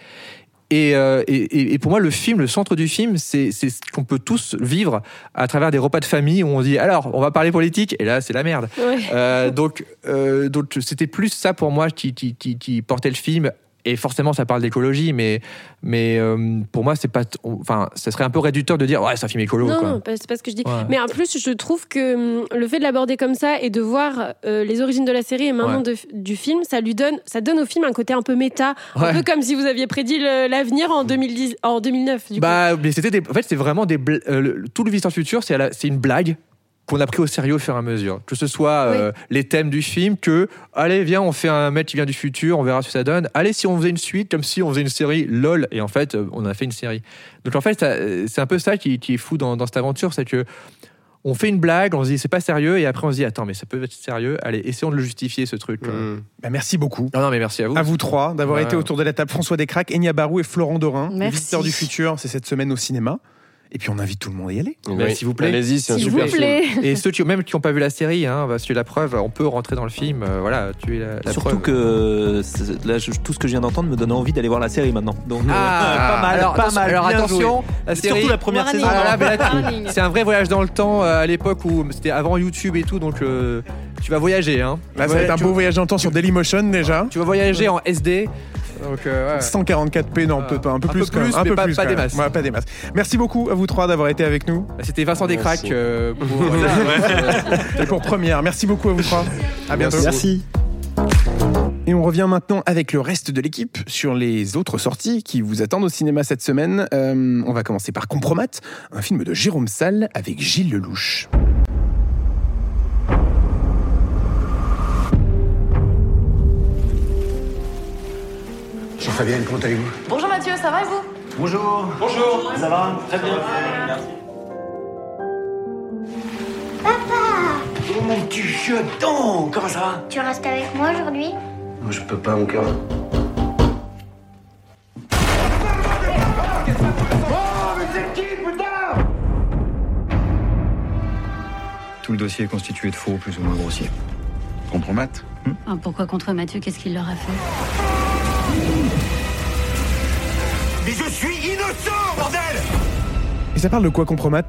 Et, euh, et, et, pour moi, le film, le centre du film, c'est ce qu'on peut tous vivre à travers des repas de famille où on dit alors, on va parler politique, et là, c'est la merde. Euh, donc, euh, donc c'était plus ça pour moi qui, qui, qui, qui portait le film et forcément ça parle d'écologie mais mais euh, pour moi c'est pas enfin ça serait un peu réducteur de dire ouais c'est un film écolo non, non c'est pas ce que je dis. Mais en plus je trouve que hum, le fait de l'aborder comme ça et de voir euh, les origines de la série et maintenant du film ça lui donne ça donne au film un côté un peu méta un peu comme si vous aviez prédit l'avenir en 2010 en 2009 du bah mais c'était en fait c'est vraiment des euh, tout le Visiteur Futur c'est c'est une blague qu'on a pris au sérieux au fur et à mesure. Que ce soit euh, les thèmes du film, que allez, viens, on fait un mec qui vient du futur, on verra ce que ça donne. Allez, si on faisait une suite, comme si on faisait une série, lol. Et en fait, euh, on a fait une série. Donc en fait, c'est un peu ça qui, est fou dans, cette aventure, c'est que on fait une blague, on se dit c'est pas sérieux, et après on se dit attends, mais ça peut être sérieux. Allez, essayons de le justifier ce truc. Mmh. Bah, merci beaucoup. Non, non, mais merci à vous. À vous trois d'avoir été autour de la table. François Descraques, Enya Barou et Florent Dorin, visiteurs du futur. C'est cette semaine au cinéma. Et puis on invite tout le monde à y aller. S'il vous plaît. Allez-y, c'est un super film. Et ceux qui, même qui n'ont pas vu la série, hein, parce que la preuve, on peut rentrer dans le film. Euh, voilà, tu es la, la Surtout que là, tout ce que je viens d'entendre me donne envie d'aller voir la série maintenant. Donc ah, pas mal, alors, pas mal. Alors attention, la série. Surtout la première saison. Ah, c'est un vrai voyage dans le temps euh, à l'époque où c'était avant YouTube et tout, donc euh, tu vas voyager. Hein. Là, ça va être un beau voyage dans le temps sur Dailymotion déjà. Tu vas voyager en SD. Donc, 144p, non, peut, un peu plus, peu plus, un peu pas, plus, pas des masses. pas des masses. Merci beaucoup à vous trois d'avoir été avec nous. Bah, c'était Vincent Descraques euh, pour, pour première. Merci beaucoup à vous trois. À bientôt. Merci. Et on revient maintenant avec le reste de l'équipe sur les autres sorties qui vous attendent au cinéma cette semaine. Euh, on va commencer par Compromat, un film de Jérôme Salle avec Gilles Lelouch. Fabienne, comment allez-vous? Bonjour Mathieu, ça va et vous? Bonjour. Bonjour. Ça va? Très bien. Merci. Papa Oh mon petit cheton Comment ça va? Tu restes avec moi aujourd'hui? Moi je peux pas, mon cœur. Tout le dossier est constitué de faux, plus ou moins grossiers. Compromate ah, Pourquoi contre Mathieu Qu'est-ce qu'il leur a fait? Mais je suis innocent, bordel Et ça parle de quoi, Compromat?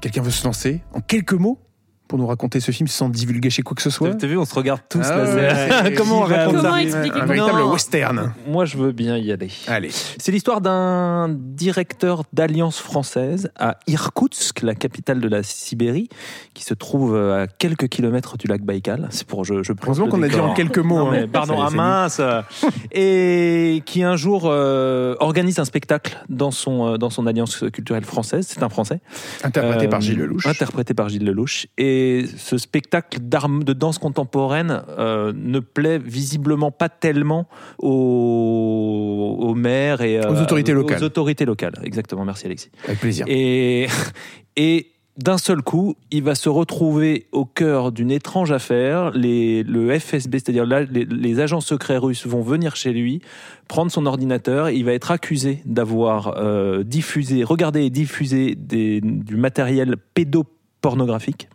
Quelqu'un veut se lancer En quelques mots? Pour nous raconter ce film sans divulguer chez quoi que ce soit. T'as vu, on se regarde tous ah là. Comment on raconte ça Un véritable western. Moi, je veux bien y aller. Allez. C'est l'histoire d'un directeur d'Alliance française à Irkoutsk, la capitale de la Sibérie, qui se trouve à quelques kilomètres du lac Baïkal. C'est pour je. je Heureusement qu'on a dit en quelques mots. hein. pardon, à mince. et qui un jour euh, organise un spectacle dans son euh, dans son alliance culturelle française. C'est un Français. Interprété par Gilles Lelouch. Interprété par Gilles Lelouch. Et et ce spectacle de danse contemporaine euh, ne plaît visiblement pas tellement aux, maires et aux autorités locales. Aux autorités locales, exactement. Merci Alexis. Avec plaisir. Et, et d'un seul coup, il va se retrouver au cœur d'une étrange affaire. Les, le FSB, c'est-à-dire les, agents secrets russes, vont venir chez lui, prendre son ordinateur. Il va être accusé d'avoir euh, diffusé, regardé et diffusé des, du matériel pédopornographique.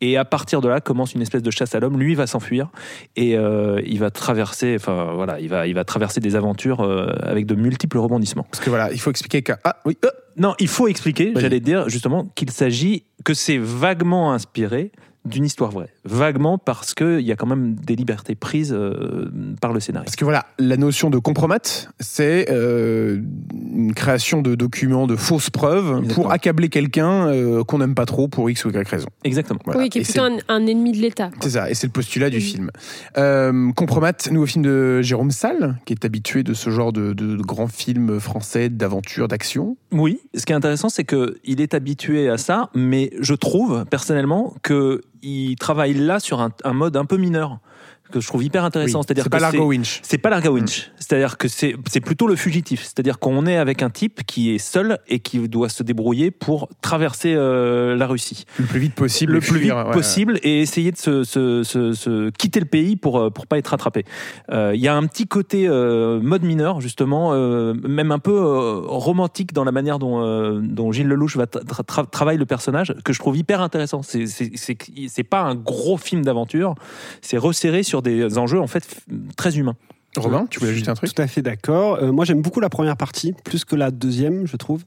Et à partir de là commence une espèce de chasse à l'homme. Lui va s'enfuir et euh, il va traverser, enfin voilà, il va, il va traverser des aventures euh, avec de multiples rebondissements. Parce que voilà, il faut expliquer que ah oui, euh. non, il faut expliquer, j'allais dire justement qu'il s'agit que c'est vaguement inspiré d'une histoire vraie. Vaguement parce qu'il y a quand même des libertés prises euh, par le scénario. Parce que voilà, la notion de compromat, c'est euh, une création de documents, de fausses preuves pour accabler quelqu'un euh, qu'on n'aime pas trop pour X ou Y raison. Exactement. Voilà. Oui, qui est Et plutôt un, un ennemi de l'État. C'est ça, et c'est le postulat du Oui. film. Euh, Compromat, nouveau film de Jérôme Salle, qui est habitué de ce genre de, de grands films français d'aventure, d'action. Oui, ce qui est intéressant, c'est qu'il est habitué à ça, mais je trouve personnellement qu'il travaille là sur un, un mode un peu mineur que je trouve hyper intéressant. Oui, C'est-à-dire c'est pas Largo Winch. C'est pas Largo Winch. C'est-à-dire que c'est c'est plutôt le fugitif. C'est-à-dire qu'on est avec un type qui est seul et qui doit se débrouiller pour traverser euh, la Russie Le plus vite possible. le plus vite ouais. possible et essayer de se, se- se- se quitter le pays pour euh, pour pas être rattrapé. Euh, Il y a un petit côté euh, mode mineur justement, même un peu romantique dans la manière dont, dont Gilles Lelouch va tra- tra- travaille le personnage que je trouve hyper intéressant. C'est c'est pas un gros film d'aventure, c'est resserré sur des enjeux en fait très humains. Robin, tu voulais ajouter un truc Tout à fait d'accord. Euh, moi, j'aime beaucoup la première partie, plus que la deuxième, je trouve.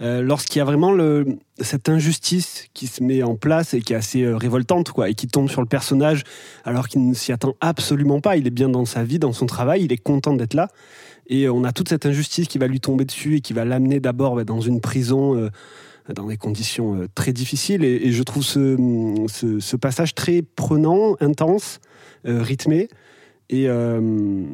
Euh, Lorsqu'il y a vraiment le, cette injustice qui se met en place et qui est assez euh, révoltante, quoi, et qui tombe sur le personnage alors qu'il ne s'y attend absolument pas. Il est bien dans sa vie, dans son travail, il est content d'être là. Et on a toute cette injustice qui va lui tomber dessus et qui va l'amener d'abord bah, dans une prison. euh, dans des conditions euh, très difficiles et, et je trouve ce, ce, ce passage très prenant, intense, euh, rythmé et euh,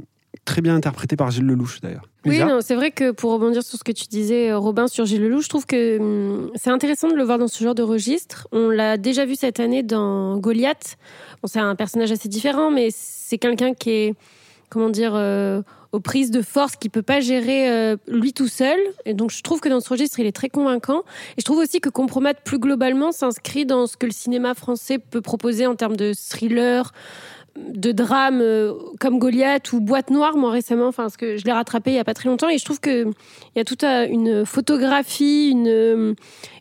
très bien interprété par Gilles Lelouch d'ailleurs. Oui, non, c'est vrai que pour rebondir sur ce que tu disais, euh, Robin, sur Gilles Lelouch, je trouve que hum, c'est intéressant de le voir dans ce genre de registre. On l'a déjà vu cette année dans Goliath. Bon, c'est un personnage assez différent, mais c'est quelqu'un qui est, comment dire, euh, aux prises de force, qui peut pas gérer euh, lui tout seul. Et donc, je trouve que dans ce registre, il est très convaincant. Et je trouve aussi que Compromat, plus globalement, s'inscrit dans ce que le cinéma français peut proposer en termes de thriller, de drame euh, comme Goliath ou Boîte Noire, moi récemment, enfin, parce que je l'ai rattrapé il y a pas très longtemps, et je trouve que il y a toute euh, une photographie, une euh,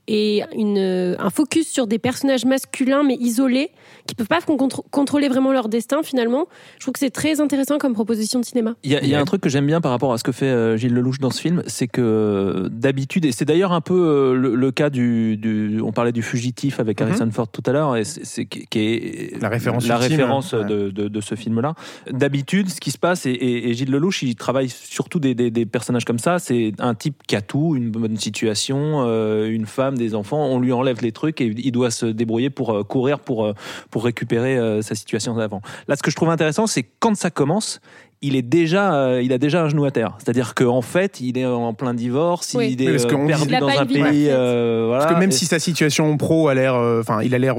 et une, euh, un focus sur des personnages masculins mais isolés qui peuvent pas contr- contrôler vraiment leur destin finalement. Je trouve que c'est très intéressant comme proposition de cinéma. Il y, a, il y a un truc que j'aime bien par rapport à ce que fait euh, Gilles Lelouch dans ce film, c'est que euh, d'habitude, et c'est d'ailleurs un peu euh, le, le cas du, du- On parlait du fugitif avec Mhm. Harrison Ford tout à l'heure, et c'est qui qui est La référence la ultime, référence ouais. de, de- de ce film-là. D'habitude, ce qui se passe, et, et- et Gilles Lelouch, il travaille surtout des, des- des personnages comme ça. C'est un type qui a tout, une bonne situation, euh, une femme, des enfants. On lui enlève les trucs et il doit se débrouiller pour euh, courir pour, euh, pour récupérer euh, sa situation d'avant. Là, ce que je trouve intéressant, c'est quand ça commence, il est déjà, euh, il a déjà un genou à terre. C'est-à-dire qu'en fait, il est en plein divorce, Oui. il est parce euh, perdu dans un vie pays. euh, voilà. Parce que même Et- si sa situation pro a l'air, euh, enfin, il a l'air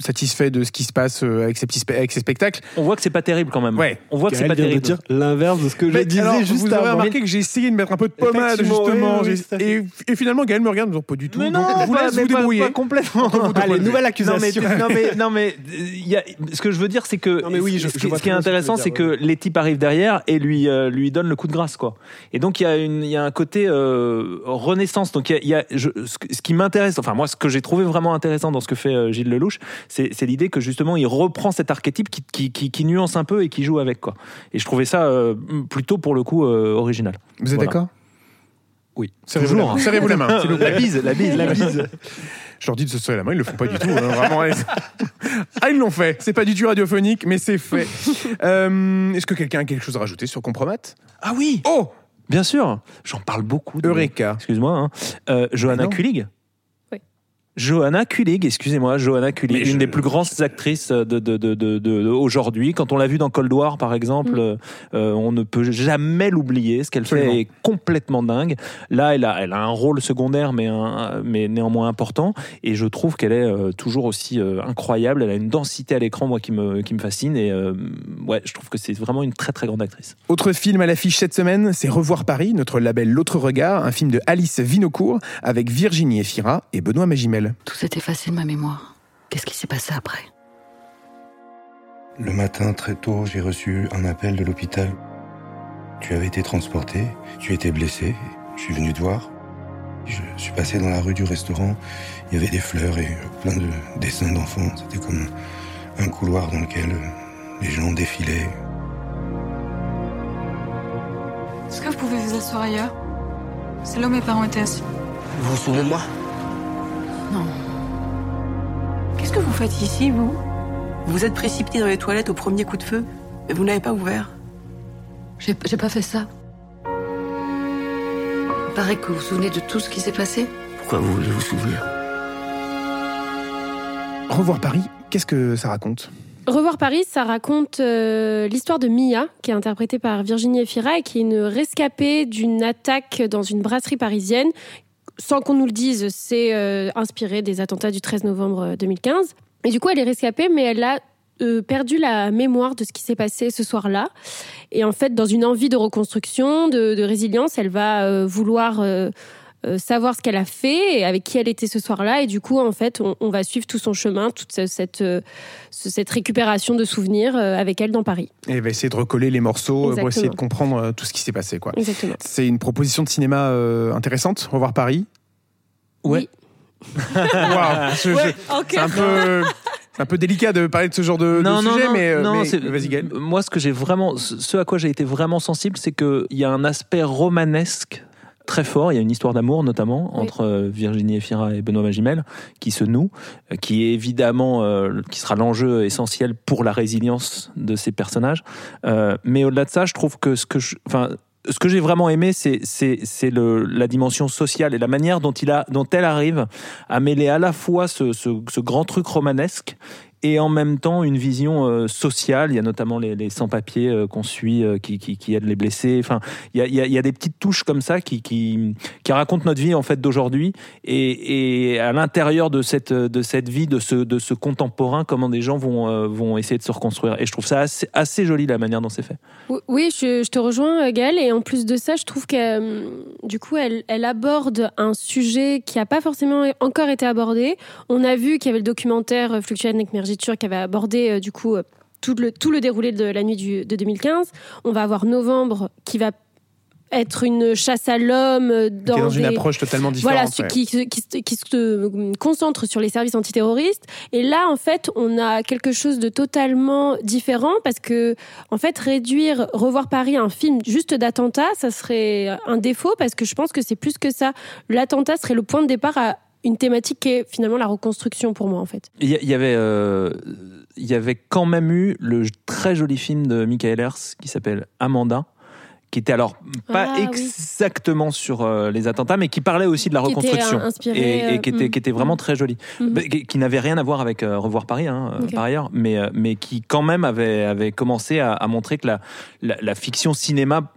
satisfait de ce qui se passe euh, avec ses petits, spe- avec ses spectacles. on voit que c'est pas terrible quand même. Ouais. On voit que c'est pas terrible. dire l'inverse de ce que je Mais disais alors, juste vous avez avant. remarqué que j'ai essayé de mettre un peu de pommade justement, oui, oui, et, et finalement Gaël me regarde, me dit pas du tout. Mais donc non, je vous pas- laisse vous pas- débrouiller. pas complètement. Vous Allez, nouvelle Non mais, accusation. non mais, non mais, ce que je veux dire, c'est que Non, mais oui, je- ce, qui- vois ce qui est intéressant, c'est que les types arrivent derrière et lui euh, lui donnent le coup de grâce, quoi. Et donc il y a une, il y a un côté euh, renaissance. Donc il y a, y a- je- ce, qui m'intéresse, enfin moi, ce que j'ai trouvé vraiment intéressant dans ce que fait euh, Gilles Lelouch, c'est c'est l'idée que justement il reprend cet archétype qui, qui, qui, qui nuance un peu et qui joue avec, quoi. Et je trouvais ça euh, plutôt pour le coup euh, original. Vous êtes Voilà. d'accord? Oui, Serrez-vous toujours. la main, serrez-vous la main, s'il vous plaît. La bise, la bise, la bise. Je leur dis de se serrer la main, ils le font pas du tout. hein, vraiment. ah, ils l'ont fait. C'est pas du tout radiophonique, mais c'est fait. Euh, Est-ce que quelqu'un a quelque chose à rajouter sur Compromat? Ah oui, Oh bien sûr. J'en parle beaucoup. de- Eureka. Excuse-moi. Hein. Euh, Johanna. Kulig. Johanna Kulig, excusez-moi, Johanna Kulig, une je- des plus grandes actrices de, de, de, de, de- de- aujourd'hui. Quand on l'a vue dans Cold War, par exemple, Mm. euh, on ne peut jamais l'oublier. Ce qu'elle fait est complètement dingue. Là, elle a, elle a un rôle secondaire, mais, un, mais néanmoins important. Et je trouve qu'elle est euh, toujours aussi euh, incroyable. Elle a une densité à l'écran, moi, qui me, qui me fascine. Et euh, ouais, je trouve que c'est vraiment une très, très grande actrice. Autre film à l'affiche cette semaine, c'est Revoir Paris, notre label L'autre regard, un film de Alice Vinocourt avec Virginie Efira et Benoît Magimel. Tout s'est effacé de ma mémoire. Qu'est-ce qui s'est passé après? Le matin, très tôt, j'ai reçu un appel de l'hôpital. Tu avais été transporté, tu étais blessé, je suis venu te voir. Je suis passé dans la rue du restaurant, il y avait des fleurs et plein de dessins d'enfants. C'était comme un couloir dans lequel les gens défilaient. Est-ce que vous pouvez vous asseoir ailleurs? C'est là où mes parents étaient assis. Vous vous souvenez de moi? Non. Qu'est-ce que vous faites ici, vous? Vous êtes précipité dans les toilettes au premier coup de feu, mais vous n'avez pas ouvert. J'ai pas fait ça. Il paraît que vous vous souvenez de tout ce qui s'est passé. Pourquoi vous voulez vous souvenir? Revoir Paris, qu'est-ce que ça raconte? Revoir Paris, ça raconte euh, l'histoire de Mia, qui est interprétée par Virginie Efira et qui est une rescapée d'une attaque dans une brasserie parisienne. Sans qu'on nous le dise, c'est euh, inspiré des attentats du 13 novembre 2015. Et du coup, elle est rescapée, mais elle a euh, perdu la mémoire de ce qui s'est passé ce soir-là. Et en fait, dans une envie de reconstruction, de, résilience, elle va vouloir euh, savoir ce qu'elle a fait et avec qui elle était ce soir-là. Et du coup, en fait, on, va suivre tout son chemin, toute cette, euh, cette récupération de souvenirs euh, avec elle dans Paris. Et elle va essayer de recoller les morceaux pour essayer de comprendre tout ce qui s'est passé. Quoi. Exactement. C'est une proposition de cinéma intéressante, Revoir Paris? Ouais. Waouh, c'est un peu. un peu délicat de parler de ce genre de, non, sujet, non, mais, non, vas-y, Moi, ce que j'ai vraiment, ce à quoi j'ai été vraiment sensible, c'est qu'il y a un aspect romanesque très fort. Il y a une histoire d'amour notamment entre euh, Virginie Efira et Benoît Magimel qui se noue, euh, qui est évidemment euh, qui sera l'enjeu essentiel pour la résilience de ces personnages. mais au-delà de ça, je trouve que ce que je, enfin ce que j'ai vraiment aimé, c'est c'est la dimension sociale et la manière dont il a dont elle arrive à mêler à la fois ce, ce, ce grand truc romanesque et en même temps une vision euh, sociale. Il y a notamment les, sans-papiers euh, qu'on suit euh, qui, qui, aident les blessés. Enfin, il y a, des petites touches comme ça qui, racontent notre vie en fait d'aujourd'hui et, à l'intérieur de cette, vie, de ce, contemporain, comment des gens vont, essayer de se reconstruire. Et je trouve ça assez, joli la manière dont c'est fait. Oui, je, te rejoins Gaëlle et en plus de ça, je trouve que du coup, elle, aborde un sujet qui n'a pas forcément encore été abordé. On a vu qu'il y avait le documentaire Fluctuation avec qui avait abordé euh, du coup euh, tout le, tout le déroulé de la nuit du, de 2015. On va avoir novembre qui va être une chasse à l'homme euh, dans, une approche totalement différente. Voilà, qui, qui, qui, se concentre sur les services antiterroristes. Et là, en fait, on a quelque chose de totalement différent parce que, en fait, réduire, revoir Paris un film juste d'attentat, ça serait un défaut parce que je pense que c'est plus que ça. L'attentat serait le point de départ à une thématique qui est finalement la reconstruction pour moi en fait. Il y, avait, euh, il y avait quand même eu le très joli film de Michael Hers qui s'appelle Amanda qui était alors pas ah, exactement sur euh, les attentats, mais qui parlait aussi de la reconstruction et, et, qui, était, qui était vraiment mm. très joli, Mm. qui, n'avait rien à voir avec euh, Revoir Paris hein, par ailleurs, mais, mais qui quand même avait, avait commencé à, à montrer que la, la, la fiction cinéma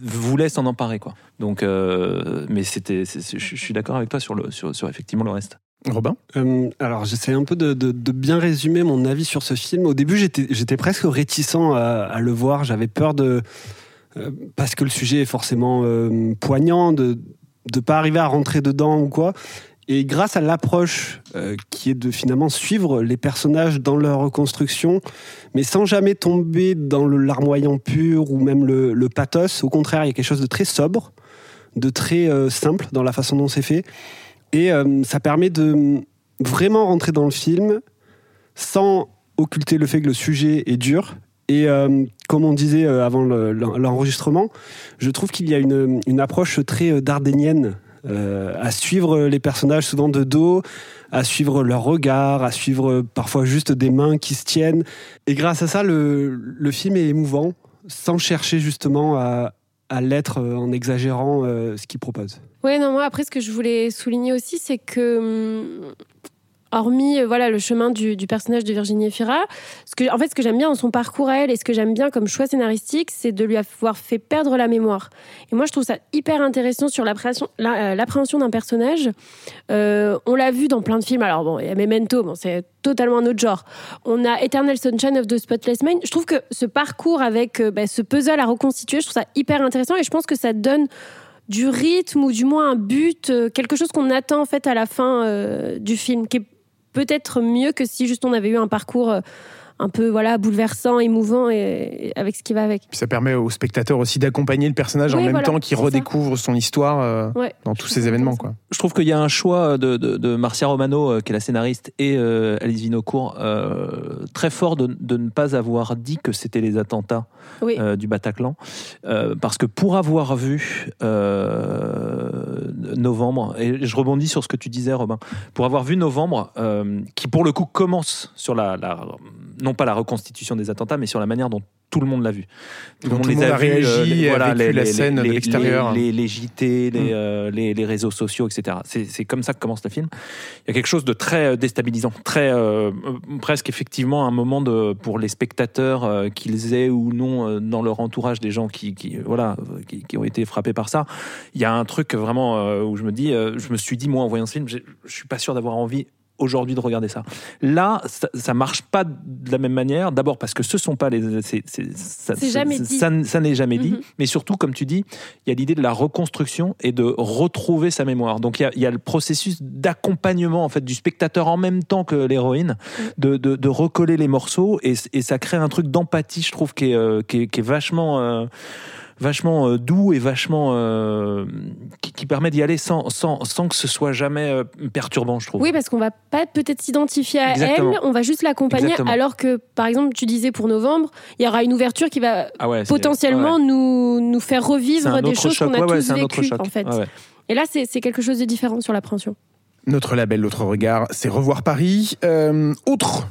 voulait s'en emparer quoi. Donc, euh, mais c'était, je suis d'accord avec toi sur le, sur, sur effectivement le reste. Robin? Euh, Alors, j'essaie un peu de, de, bien résumer mon avis sur ce film. Au début, j'étais presque réticent à, à, le voir. J'avais peur de. Euh, parce que le sujet est forcément poignant, de ne pas arriver à rentrer dedans ou quoi. Et grâce à l'approche euh, qui est de finalement suivre les personnages dans leur reconstruction, mais sans jamais tomber dans le larmoyant pur ou même le, pathos, au contraire, il y a quelque chose de très sobre, de très euh, simple dans la façon dont c'est fait. Et euh, ça permet de vraiment rentrer dans le film sans occulter le fait que le sujet est dur. Et comme on disait avant l'enregistrement, je trouve qu'il y a une, une approche très dardénienne euh, à suivre les personnages souvent de dos, à suivre leur regard, à suivre parfois juste des mains qui se tiennent. Et grâce à ça, le, le film est émouvant, sans chercher justement à, à l'être en exagérant euh, ce qu'il propose. Oui, non, moi, après, ce que je voulais souligner aussi, c'est que hum, hormis euh, voilà le chemin du, personnage de Virginie Efira, ce que en fait ce que j'aime bien dans son parcours à elle et ce que j'aime bien comme choix scénaristique, c'est de lui avoir fait perdre la mémoire. Et moi je trouve ça hyper intéressant sur l'appréhension euh, d'un personnage. Euh, on l'a vu dans plein de films. Alors bon, il y a Memento, c'est totalement un autre genre. On a Eternal Sunshine of the Spotless Mind. Je trouve que ce parcours avec bah, ce puzzle à reconstituer, je trouve ça hyper intéressant et je pense que ça donne du rythme ou du moins un but, quelque chose qu'on attend en fait à la fin du film, peut-être mieux que si juste on avait eu un parcours euh, un peu voilà bouleversant, émouvant et, avec ce qui va avec. Puis ça permet aux spectateurs aussi d'accompagner le personnage en même temps qu'il redécouvre son histoire euh, dans tous ces événements. Quoi. Je trouve qu'il y a un choix de, de, Marcia Romano, euh, qui est la scénariste, et euh, Alice Vinocourt, très fort de, de, ne pas avoir dit que c'était les attentats du Bataclan. parce que pour avoir vu novembre, et je rebondis sur ce que tu disais, Robin, pour avoir vu novembre, qui pour le coup commence sur la, la non pas la reconstitution des attentats, mais sur la manière dont tout le monde l'a vu. Tout, le monde, les a, réagi, euh, voilà, les, la scène de l'extérieur. Les, les, JT, mm. euh, les, les, réseaux sociaux, etc. C'est comme ça que commence le film. Il y a quelque chose de très euh, déstabilisant, très presque effectivement un moment de, pour les spectateurs, qu'ils aient ou non dans leur entourage des gens qui, qui voilà, qui, qui, ont été frappés par ça. Il y a un truc vraiment où je me dis, je me suis dit moi en voyant ce film, je suis pas sûr d'avoir envie aujourd'hui de regarder ça. Là, ça, ça, marche pas de la même manière. D'abord parce que ce sont pas les, c'est, ça, ça, n'est jamais dit. Mhm. Mais surtout, comme tu dis, il y a l'idée de la reconstruction et de retrouver sa mémoire. Donc il y a, y a, le processus d'accompagnement en fait du spectateur en même temps que l'héroïne, mhm. de, de, de, recoller les morceaux et, et, ça crée un truc d'empathie, je trouve, qui est, euh, qui est, qui est vachement euh, vachement euh, doux et vachement euh, qui, permet d'y aller sans, sans, sans, que ce soit jamais euh, perturbant, je trouve. Oui, parce qu'on va pas peut-être s'identifier à elle, on va juste l'accompagner. Alors que, par exemple, tu disais pour novembre, il y aura une ouverture qui va ah potentiellement nous, nous faire revivre des choses qu'on a tous vécues, en fait. Et là, c'est quelque chose de différent sur l'appréhension. Notre label, l'autre regard, c'est Revoir Paris. autre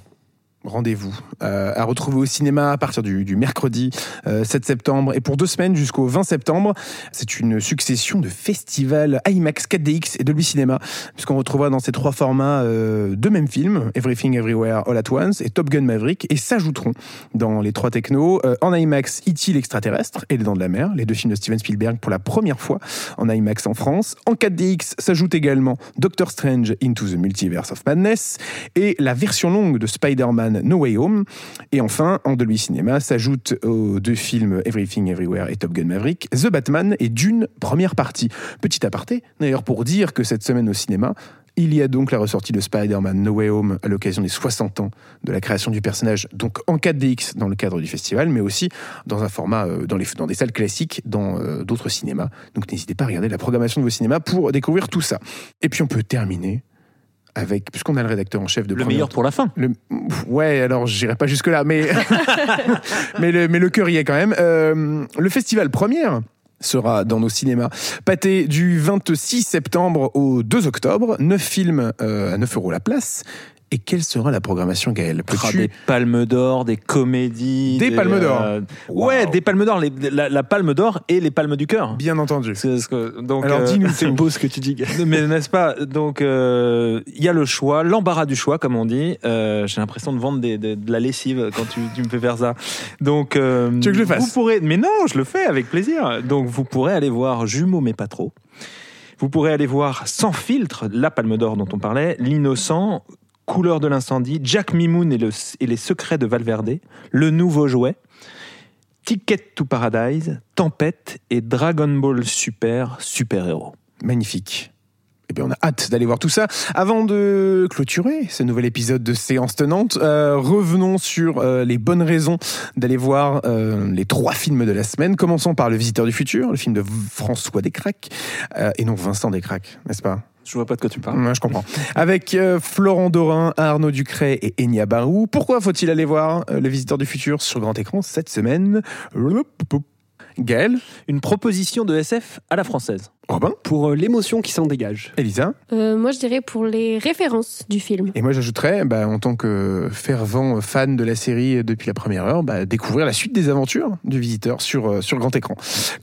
rendez-vous euh, à retrouver au cinéma à partir du, mercredi 7 euh, septembre et pour deux semaines jusqu'au 20 septembre. C'est une succession de festivals IMAX, 4DX et Dolby Cinema puisqu'on retrouvera dans ces trois formats euh, deux mêmes films, Everything Everywhere All at Once et Top Gun Maverick et s'ajouteront dans les trois technos en IMAX E.T. l'extraterrestre et Les Dents de la Mer, les deux films de Steven Spielberg pour la première fois en IMAX en France. En 4DX s'ajoute également Doctor Strange Into the Multiverse of Madness et la version longue de Spider-Man No Way Home. Et enfin, en Dolby Cinéma s'ajoutent aux deux films Everything Everywhere et Top Gun Maverick, The Batman et Dune, première partie. Petit aparté, d'ailleurs, pour dire que cette semaine au cinéma, il y a donc la ressortie de Spider-Man No Way Home à l'occasion des 60 ans de la création du personnage, donc en 4DX dans le cadre du festival, mais aussi dans un format, euh, dans, les, dans des salles classiques, dans euh, d'autres cinémas. Donc n'hésitez pas à regarder la programmation de vos cinémas pour découvrir tout ça. Et puis on peut terminer avec, puisqu'on a le rédacteur en chef de le meilleur pour la fin. Le, ouais, alors j'irai pas jusque là, mais mais le mais le cœur y est quand même. Euh, le festival première sera dans nos cinémas. Pâté du 26 septembre au 2 octobre, 9 films euh, à 9 euros la place et quelle sera la programmation, Gaël? Oh, Des palmes d'or, des comédies. Des, palmes d'or euh, Ouais, des palmes d'or. La, palme d'or et les palmes du cœur. Bien entendu. donc, Alors dis-nous, c'est beau ce que tu dis. Mais n'est-ce pas? Donc, euh, il y a le choix, l'embarras du choix, comme on dit. Euh, j'ai l'impression de vendre de la lessive quand tu, me fais faire ça. Donc, tu veux que je le fasse? vous pourrez, Mais non, je le fais avec plaisir. Donc, vous pourrez aller voir Jumeaux, mais pas trop. Vous pourrez aller voir Sans filtre, la palme d'or dont on parlait, L'innocent, Couleur de l'incendie, Jack Mimoun et, les secrets de Valverde, Le nouveau jouet, Ticket to Paradise, Tempête et Dragon Ball Super Super Héros. Magnifique. Eh bien, on a hâte d'aller voir tout ça. Avant de clôturer ce nouvel épisode de Séance Tenante, euh, revenons sur euh, les bonnes raisons d'aller voir euh, les trois films de la semaine. Commençons par Le Visiteur du Futur, le film de François Descraques, et non Vincent Descraques, n'est-ce pas? Je vois pas de quoi tu parles. je comprends. Avec euh, Florent Dorin, Arnaud Ducret et Enya Barou. Pourquoi faut-il aller voir euh, Le Visiteur du Futur sur grand écran cette semaine? Gaël? Une proposition de SF à la française. Robin Pour euh, l'émotion qui s'en dégage. Elisa euh, Moi, je dirais pour les références du film. Et moi, j'ajouterais, bah, en tant que fervent fan de la série depuis la première heure, bah, découvrir la suite des aventures du visiteur sur, euh, sur grand écran.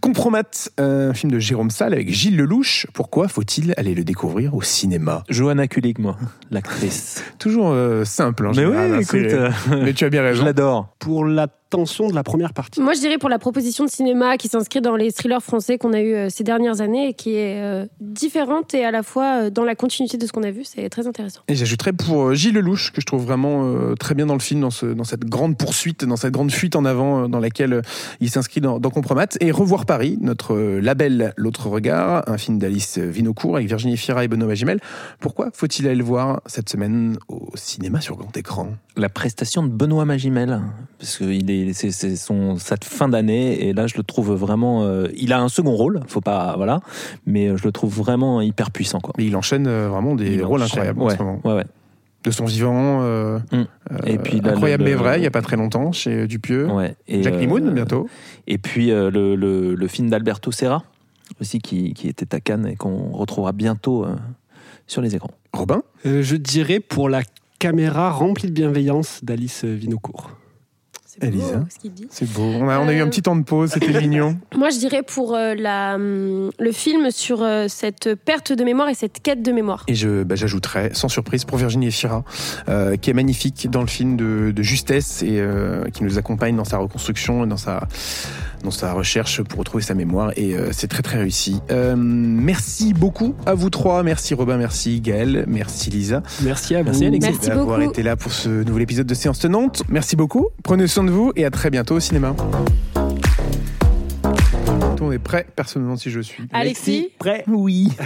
Compromat, un film de Jérôme Salle avec Gilles Lelouch. Pourquoi faut-il aller le découvrir au cinéma? Johanna Kulig, moi, l'actrice. Toujours simple, en Mais oui, hein, écoute. Mais tu as bien raison. Je l'adore. Pour la tension de la première partie. Moi, je dirais pour la proposition de cinéma qui s'inscrit dans les thrillers français qu'on a eu ces dernières années et qui est euh, différente et à la fois euh, dans la continuité de ce qu'on a vu. C'est très intéressant. Et j'ajouterais pour euh, Gilles Lelouch, que je trouve vraiment euh, très bien dans le film, dans, ce, dans cette grande poursuite, dans cette grande fuite en avant euh, dans laquelle il s'inscrit dans, dans Compromat. Et Revoir Paris, notre euh, label L'autre regard, un film d'Alice Vinocourt avec Virginie Fira et Benoît Magimel. Pourquoi faut-il aller le voir cette semaine au cinéma sur grand écran? La prestation de Benoît Magimel, parce que il est, c'est, c'est son cette fin d'année et là je le trouve vraiment. euh, il a un second rôle, faut pas voilà, mais euh, je le trouve vraiment hyper puissant quoi. Mais il enchaîne euh, vraiment des Il rôles enchaîne, incroyables en ouais, ce moment. ouais, ouais. De son vivant, euh, Mm. Et euh, puis là, incroyable le- mais vrai, il y a pas très longtemps chez Dupieux. Ouais. Et, Jack euh, Limoun bientôt. Et puis euh, le, le- le film d'Alberto Serra aussi qui, qui était à Cannes et qu'on retrouvera bientôt euh, sur les écrans. Robin? Euh, Je dirais pour la caméra remplie de bienveillance d'Alice Vinocourt. C'est beau, Elisa. ce qu'il dit. C'est beau. On a, on a eu un petit temps de pause, c'était mignon. Moi, je dirais pour euh, la, hum, le film sur euh, cette perte de mémoire et cette quête de mémoire. Et je, bah, j'ajouterais, sans surprise, pour Virginie Efira, euh, qui est magnifique dans le film de, de justesse et euh, qui nous accompagne dans sa reconstruction et dans sa, dans sa recherche pour retrouver sa mémoire. Et euh, c'est très très réussi. Euh, merci beaucoup à vous trois. Merci Robin, merci Gaël, merci Lisa. Merci à vous. Merci, Alexis. Merci d'avoir été là pour ce nouvel épisode de Séance Tenante. Merci beaucoup. Prenez soin de vous et à très bientôt au cinéma. Monde est prêt Personne ne demande si je suis. Alexis Prêt Oui.